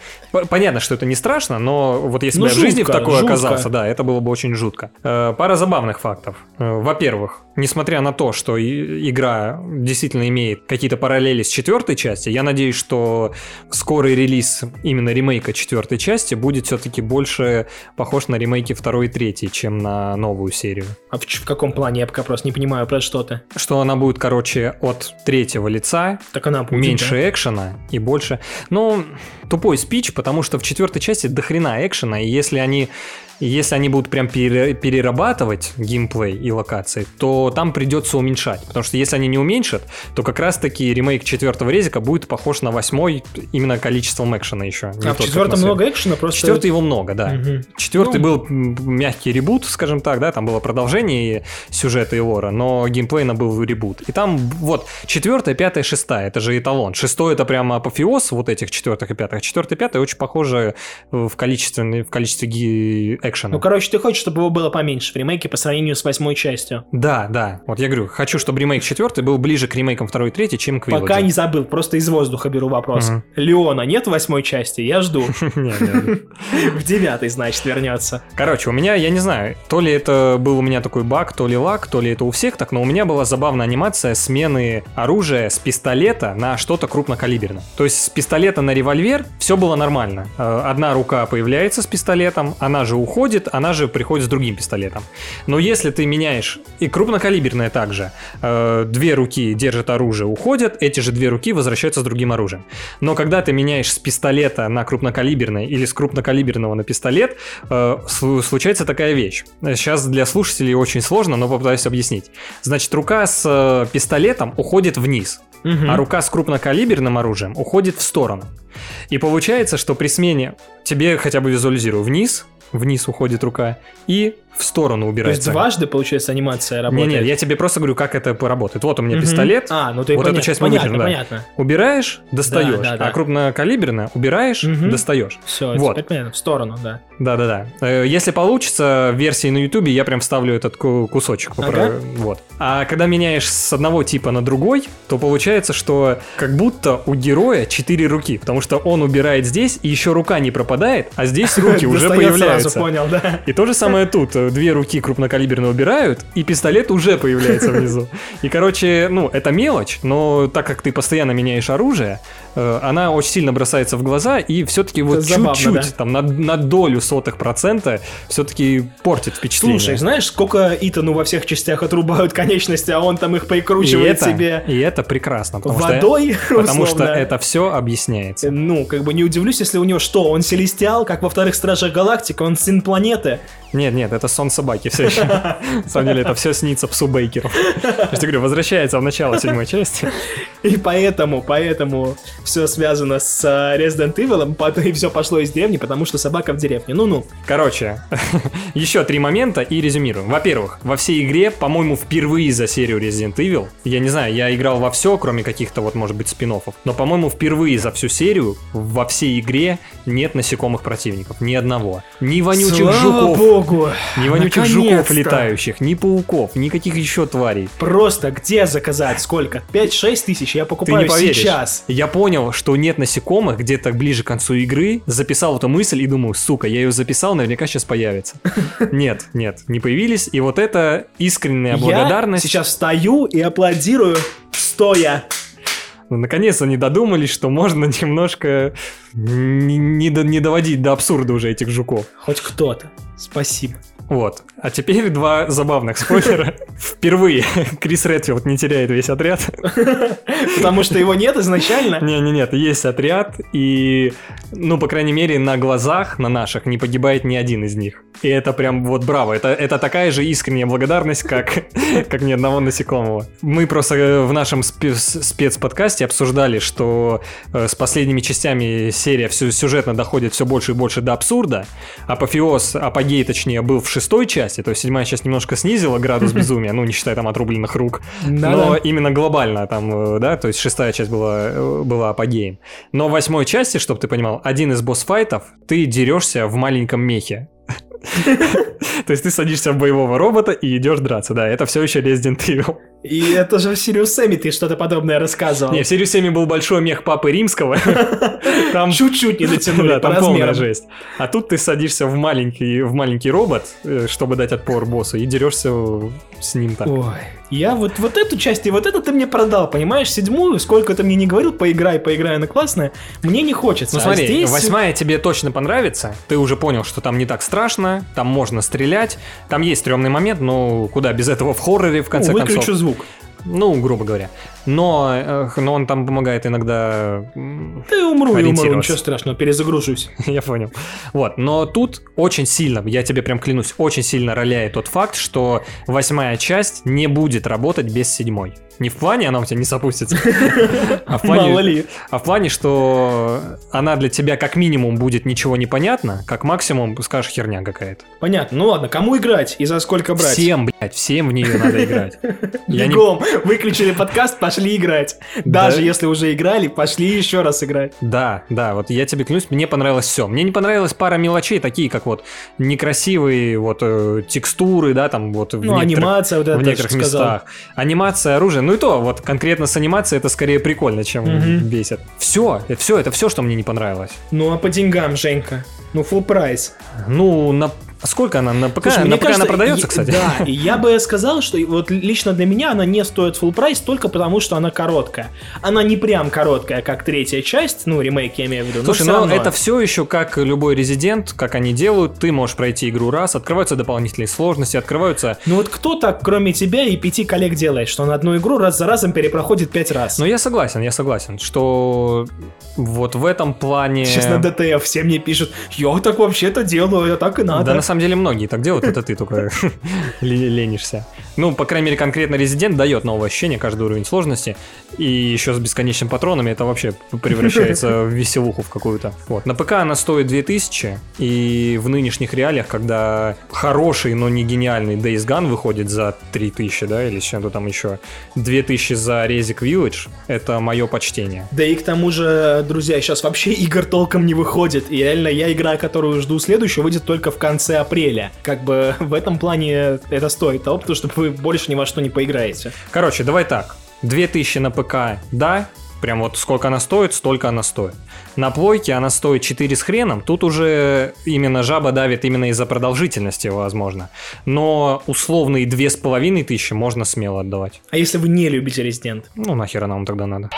Понятно, что это не страшно, но вот если Ну, бы я в жизни в такое жутко. оказался, да, это было бы очень жутко. Э, Пара забавных фактов. Э, Во-первых, несмотря на то, что игра действительно имеет какие-то параллели с четвертой части, я надеюсь, что скорый релиз именно ремейка четвертой части будет все-таки больше похож на ремейки второй и третьей, чем на новую серию. А в, в каком плане? Я пока просто не понимаю, про что ты. Что она будет, короче, от третьего лица, Так она будет, меньше да? экшена и больше. Ну, тупой спич, потому что в четвертой части дохрена экшена, и если они если они будут прям пере- перерабатывать геймплей и локации, то там придется уменьшать. Потому что если они не уменьшат, то как раз-таки ремейк четвертого резика будет похож на восьмой именно количеством экшена еще. А в четвертом много экшена, просто... Четвертый его много, да. Мгм. Четвертый Ну. был мягкий ребут, скажем так, да, там было продолжение сюжета и лора, но геймплейно был ребут. И там вот четвертая, пятая, шестая, это же эталон. Шестой это прямо апофеоз вот этих четвертых и пятых. Четвертый пятый очень похожи э, в количестве, в количестве ги- экшена. Ну, короче, ты хочешь, чтобы его было поменьше в ремейке по сравнению с восьмой частью. Да, да. Вот я говорю, хочу, чтобы ремейк четвертый был ближе к ремейкам второй и третьей, чем к Пока Village. не забыл, просто из воздуха беру вопрос. Мгм. Леона нет в восьмой части? Я жду. В девятой, значит, вернется. Короче, у меня, я не знаю, то ли это был у меня такой баг, то ли лак, то ли это у всех так, но у меня была забавная анимация смены оружия с пистолета на что-то крупнокалиберное. То есть с пистолета на револьвер все было нормально. Э, Одна рука появляется с пистолетом, она же уходит, она же приходит с другим пистолетом. Но если ты меняешь, и крупнокалиберное также, э, две руки держат оружие, уходят, эти же две руки возвращаются с другим оружием. Но когда ты меняешь с пистолета на крупнокалиберный или с крупнокалиберного на пистолет, э, слу- случается такая вещь. Сейчас для слушателей очень сложно, но попытаюсь объяснить. Значит, рука с пистолетом уходит вниз, Мгм. а рука с крупнокалиберным оружием уходит в сторону. И получается, что при смене тебе хотя бы визуализирую вниз, вниз уходит рука, и в сторону То убирается. есть дважды, получается, анимация работает? не, я тебе просто говорю, как это работает. Вот у меня Мгм. пистолет, А, ну ты Вот понятно, эту часть мы понятно, выкинем, да. понятно. убираешь, достаешь, Да, да, да. а крупнокалиберно убираешь, Мгм. достаешь. Все, Вот. теперь понятно, в сторону, да. Да-да-да. Э, Если получится, в версии на Ютубе я прям вставлю этот ку- кусочек. Ага. Вот. А когда меняешь с одного типа на другой, то получается, что как будто у героя четыре руки, потому что он убирает здесь, и еще рука не пропадает, а здесь руки уже появляются. Сразу, понял, да. И то же самое тут. Две руки крупнокалиберно убирают, и пистолет уже появляется внизу. И, короче, ну, это мелочь, но так как ты постоянно меняешь оружие, она очень сильно бросается в глаза, и все-таки вот чуть-чуть, да. там, на, на долю сотых процента, все-таки портит впечатление. Слушай, знаешь, сколько Итану во всех частях отрубают конечности, а он там их и прикручивает это, себе и это прекрасно. Потому что- водой, потому что условно. это все объясняется. Ну, как бы не удивлюсь, если у него что, он селестиал, как во вторых Стражах Галактики, он сын планеты. Нет, нет, это сон собаки все еще. На самом деле это все снится псу Бейкеру. Я говорю, возвращается в начало седьмой части. И поэтому, поэтому все связано с э, Resident Evil, и все пошло из деревни, потому что собака в деревне. Ну-ну. Короче, еще три момента и резюмируем. Во-первых, во всей игре, по-моему, впервые за серию Resident Evil, я не знаю, я играл во все, кроме каких-то вот, может быть, спин но, по-моему, впервые за всю серию во всей игре нет насекомых противников, ни одного. Ни вонючих Слава жуков, богу! ни вонючих жуков летающих, ни пауков, никаких еще тварей. Просто где заказать? Сколько? 5-6 тысяч? Я Ты покупаю не поверишь. сейчас. Я понял, что нет насекомых где-то ближе к концу игры, записал эту мысль и думаю, сука, я ее записал, наверняка сейчас появится. Нет, нет, не появились. И вот это искренняя благодарность. Я сейчас встаю и аплодирую стоя. Ну, Наконец-то они додумались, что можно немножко не, не не доводить до абсурда уже этих жуков. Хоть кто-то. Спасибо. Вот. А теперь два забавных спойлера. Впервые Крис Редфилд не теряет весь отряд. Потому что его нет изначально. Не-не-нет, есть отряд, и, ну, по крайней мере, на глазах, на наших, не погибает ни один из них. И это прям вот браво. Это, это такая же искренняя благодарность, как, как ни одного насекомого. Мы просто э, в нашем спе- спецподкасте обсуждали, что э, с последними частями серия все сюжетно доходит все больше и больше до абсурда. Апофеоз, апогей, точнее, был в шестой части, то есть седьмая часть немножко снизила градус безумия, ну, не считая там отрубленных рук. Но именно глобально там, э, да, то есть шестая часть была, э, была апогеем. Но в восьмой части, чтобы ты понимал, один из босс-файтов, ты дерешься в маленьком мехе. То есть ты садишься в боевого робота и идешь драться, да, это все еще Resident Evil. И это же в Sirius Сэмми ты что-то подобное рассказывал. Не, в серии 7 был большой мех Папы Римского, там Чуть-чуть не дотянули да, там полная жесть. А тут ты садишься в маленький, в маленький робот, э, чтобы дать отпор боссу, и дерешься с ним так. Ой, я вот, вот эту часть и вот это ты мне продал, понимаешь? Седьмую, сколько ты мне не говорил, поиграй, поиграй, она классная, мне не хочется. Ну А смотри, здесь- восьмая тебе точно понравится. Ты уже понял, что там не так страшно, там можно стрелять. Там есть стрёмный момент, но куда без этого в хорроре, в Ну, конце выключу концов. звук. Ну, грубо говоря. Но, но он там помогает иногда... и умру, и умру, ничего страшного, перезагружусь. Я понял. Вот, но тут очень сильно, я тебе прям клянусь, очень сильно роляет тот факт, что восьмая часть не будет работать без седьмой. Не в плане она у тебя не запустится, а в плане, Мало ли. а в плане, что она для тебя как минимум будет ничего не понятно, как максимум скажешь херня какая-то. Понятно, ну ладно, кому играть и за сколько брать? Всем, блядь, всем в нее надо играть. Я Бегом, выключили подкаст, пошли играть. Даже Да. если уже играли, пошли еще раз играть. Да, да, вот я тебе клянусь, мне понравилось все. Мне не понравилась пара мелочей, такие как вот некрасивые вот э, текстуры, да, там вот в Ну, анимация вот это, в некоторых что сказал. местах. Анимация оружия, ну и то, вот конкретно с анимацией это скорее прикольно, чем Мгм. бесит. Все, все, это все, что мне не понравилось. Ну а по деньгам, Женька? Ну, full прайс. Ну, на сколько она на ПК? Слушай, на мне ПК она кажется, продается, и- кстати. Да, и я бы сказал, что вот лично для меня она не стоит full прайс только потому, что она короткая. Она не прям короткая, как третья часть, ну, ремейк я имею в виду. но Слушай, всё ну равно. это все еще как любой резидент, как они делают. Ты можешь пройти игру раз, открываются дополнительные сложности, открываются Ну вот кто так, кроме тебя и пяти коллег делает, что он одну игру раз за разом перепроходит пять раз? Но я согласен, я согласен, что вот в этом плане... Сейчас на ДТФ все мне пишут, я так вообще-то делаю, это так и надо. Да, на самом деле многие так делают, это ты только ле- ленишься. Ну, по крайней мере, конкретно Резидент дает новое ощущение, каждый уровень сложности. И еще с бесконечными патронами это вообще превращается в веселуху в какую-то. Вот. На ПК она стоит 2000, и в нынешних реалиях, когда хороший, но не гениальный Days Gone выходит за 3000, да, или чем-то там еще, 2000 за Резик Village, это мое почтение. Да и к тому же, друзья, сейчас вообще игр толком не выходит. И реально я игра, которую жду следующую, выйдет только в конце апреля. Как бы в этом плане это стоит того, потому что вы больше ни во что не поиграете. Короче, давай так. 2000 на ПК, да, прям вот сколько она стоит, столько она стоит. На плойке она стоит 4 с хреном, тут уже именно жаба давит именно из-за продолжительности, возможно. Но условные 2500 можно смело отдавать. А если вы не любите Резидент? Ну нахер нам тогда надо.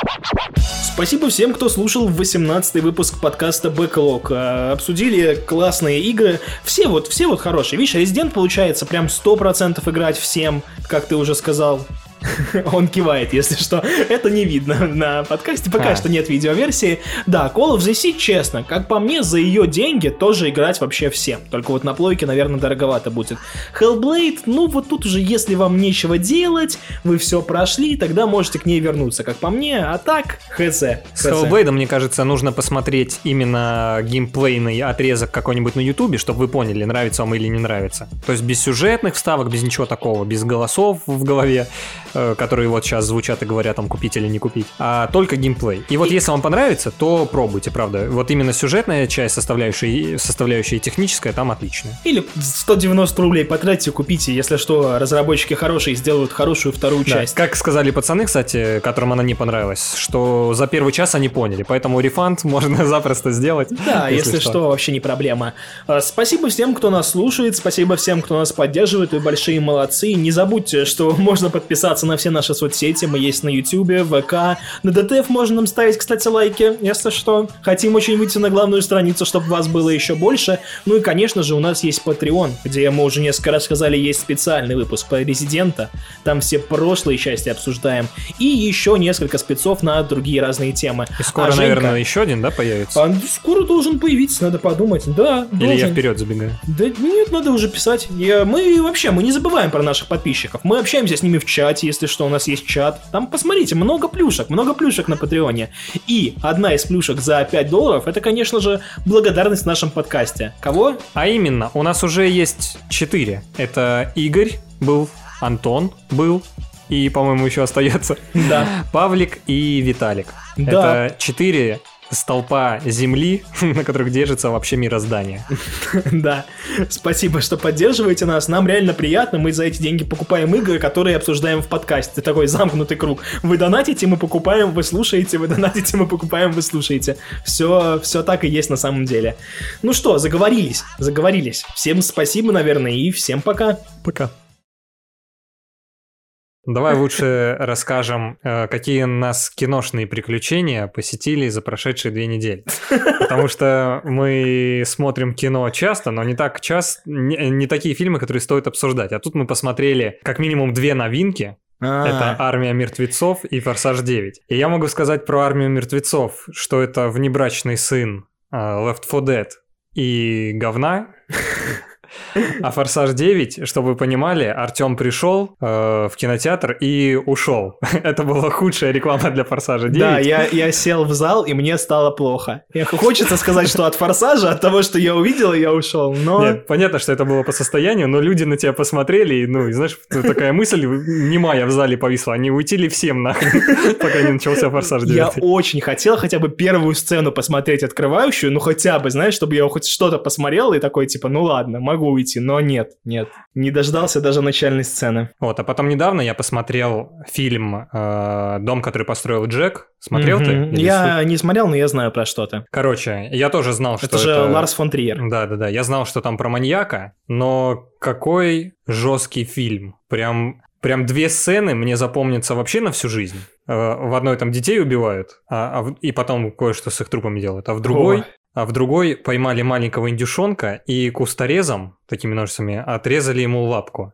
Спасибо всем, кто слушал 18 выпуск подкаста Backlog. А, Обсудили классные игры. Все вот, все вот хорошие. Видишь, Резидент получается прям 100% играть всем, как ты уже сказал. Он кивает, если что. Это не видно на подкасте. Пока А. что нет видеоверсии. Да, Call of the Sea, честно, как по мне, за ее деньги тоже играть вообще всем. Только вот на плойке, наверное, дороговато будет. Hellblade, ну вот тут уже, если вам нечего делать, вы все прошли, тогда можете к ней вернуться, как по мне. А так, хз. С. Hellblade, мне кажется, нужно посмотреть именно геймплейный отрезок какой-нибудь на Ютубе, чтобы вы поняли, нравится вам или не нравится. То есть без сюжетных вставок, без ничего такого, без голосов в голове, которые вот сейчас звучат и говорят, там, купить или не купить, а только геймплей. И вот если вам понравится, то пробуйте, правда. Вот именно сюжетная часть, составляющая, и- составляющая и техническая, там отличная. Или 190 рублей потратьте, купите, если что, разработчики хорошие сделают хорошую вторую Да, часть. Как сказали пацаны, кстати, которым она не понравилась, что за первый час они поняли, поэтому рефанд можно запросто сделать. Да, если, что. вообще не проблема. А, Спасибо всем, кто нас слушает, спасибо всем, кто нас поддерживает, вы большие молодцы. Не забудьте, что можно подписаться на все наши соцсети, мы есть на YouTube, ВК, на ДТФ можно нам ставить, кстати, лайки, если что. Хотим очень выйти на главную страницу, чтобы вас было еще больше. Ну и, конечно же, у нас есть Patreon, где мы уже несколько раз сказали, есть специальный выпуск по Резидента, там все прошлые части обсуждаем, и еще несколько спецов на другие разные темы. И скоро, А Женька- наверное, еще один, да, появится? а, скоро должен появиться, надо подумать. Да, Или я должен. вперед забегаю? Да нет, надо уже писать. Я- мы вообще, мы не забываем про наших подписчиков. Мы общаемся с ними в чате, если что, у нас есть чат. Там, посмотрите, много плюшек, много плюшек на Патреоне. И одна из плюшек за 5 долларов, это, конечно же, благодарность в нашем подкасте. Кого? А именно, у нас уже есть четыре. Это Игорь был, Антон был, и, по-моему, еще остается Да. Павлик и Виталик. Да. Это четыре столпа земли, на которых держится вообще мироздание. Да, спасибо, что поддерживаете нас. Нам реально приятно. Мы за эти деньги покупаем игры, которые обсуждаем в подкасте. Такой замкнутый круг. Вы донатите, мы покупаем, вы слушаете, вы донатите, мы покупаем, вы слушаете. Все, все так и есть на самом деле. Ну что, заговорились, заговорились. Всем спасибо, наверное, и всем пока. Пока. Давай лучше расскажем, э, какие нас киношные приключения посетили за прошедшие две недели. Потому что мы смотрим кино часто, но не так часто, не, не такие фильмы, которые стоит обсуждать. А тут мы посмотрели как минимум две новинки. Это «Армия мертвецов» и «Форсаж 9». И я могу сказать про «Армию мертвецов», что это внебрачный сын э, Left 4 Dead и говна. А «Форсаж 9», чтобы вы понимали, Артем пришел э, в кинотеатр и ушел. Это была худшая реклама для «Форсажа 9». Да, я, я сел в зал, и мне стало плохо. Я хочется сказать, что от форсажа, от того, что я увидел, я ушел. Но Нет, понятно, что это было по состоянию, но люди на тебя посмотрели, и, ну, и знаешь, такая мысль немая в зале повисла, не уйти ли всем нахрен, пока не начался «Форсаж 9». Я очень хотел хотя бы первую сцену посмотреть открывающую, ну хотя бы, знаешь, чтобы я хоть что-то посмотрел и такой, типа, ну ладно, могу уйти, но нет, нет. Не дождался даже начальной сцены. Вот, а потом недавно я посмотрел фильм э, «Дом, который построил Джек». Смотрел ты? Мгм. Или Я не смотрел, но я знаю про что-то. Короче, я тоже знал, что Это же Ларс фон Триер. Да, да, да. Я знал, что там про маньяка, но какой жесткий фильм. Прям, прям две сцены мне запомнятся вообще на всю жизнь. Э, В одной там детей убивают, а, а и потом кое-что с их трупами делают. А в другой, О. а в другой поймали маленького индюшонка и кусторезом, такими ножницами, отрезали ему лапку.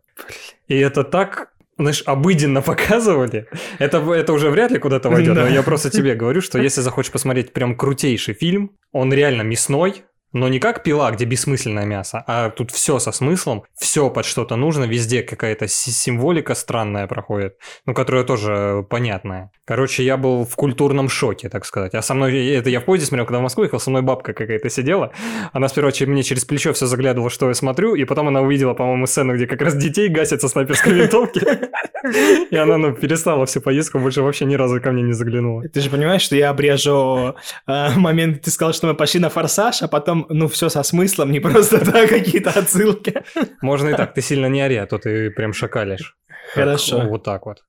И это так знаешь, обыденно показывали, это, это уже вряд ли куда-то войдет, Да. но я просто тебе говорю, что если захочешь посмотреть прям крутейший фильм, он реально мясной, Но не как пила, где бессмысленное мясо, а тут все со смыслом, все под что-то нужно, везде какая-то символика странная проходит, ну, которая тоже понятная. Короче, я был в культурном шоке, так сказать. А со мной, это я в поезде смотрел, когда в Москву ехал, со мной бабка какая-то сидела. Она сперва мне через плечо все заглядывала, что я смотрю, и потом она увидела, по-моему, сцену, где как раз детей гасят со снайперской винтовки. И она, ну, перестала всю поездку, больше вообще ни разу ко мне не заглянула. Ты же понимаешь, что я обрежу э, момент, ты сказал, что мы пошли на форсаж, а потом, ну, все со смыслом, не просто так какие-то отсылки. Можно и так, ты сильно не ори, а то ты прям шакалишь. Хорошо. Вот так вот.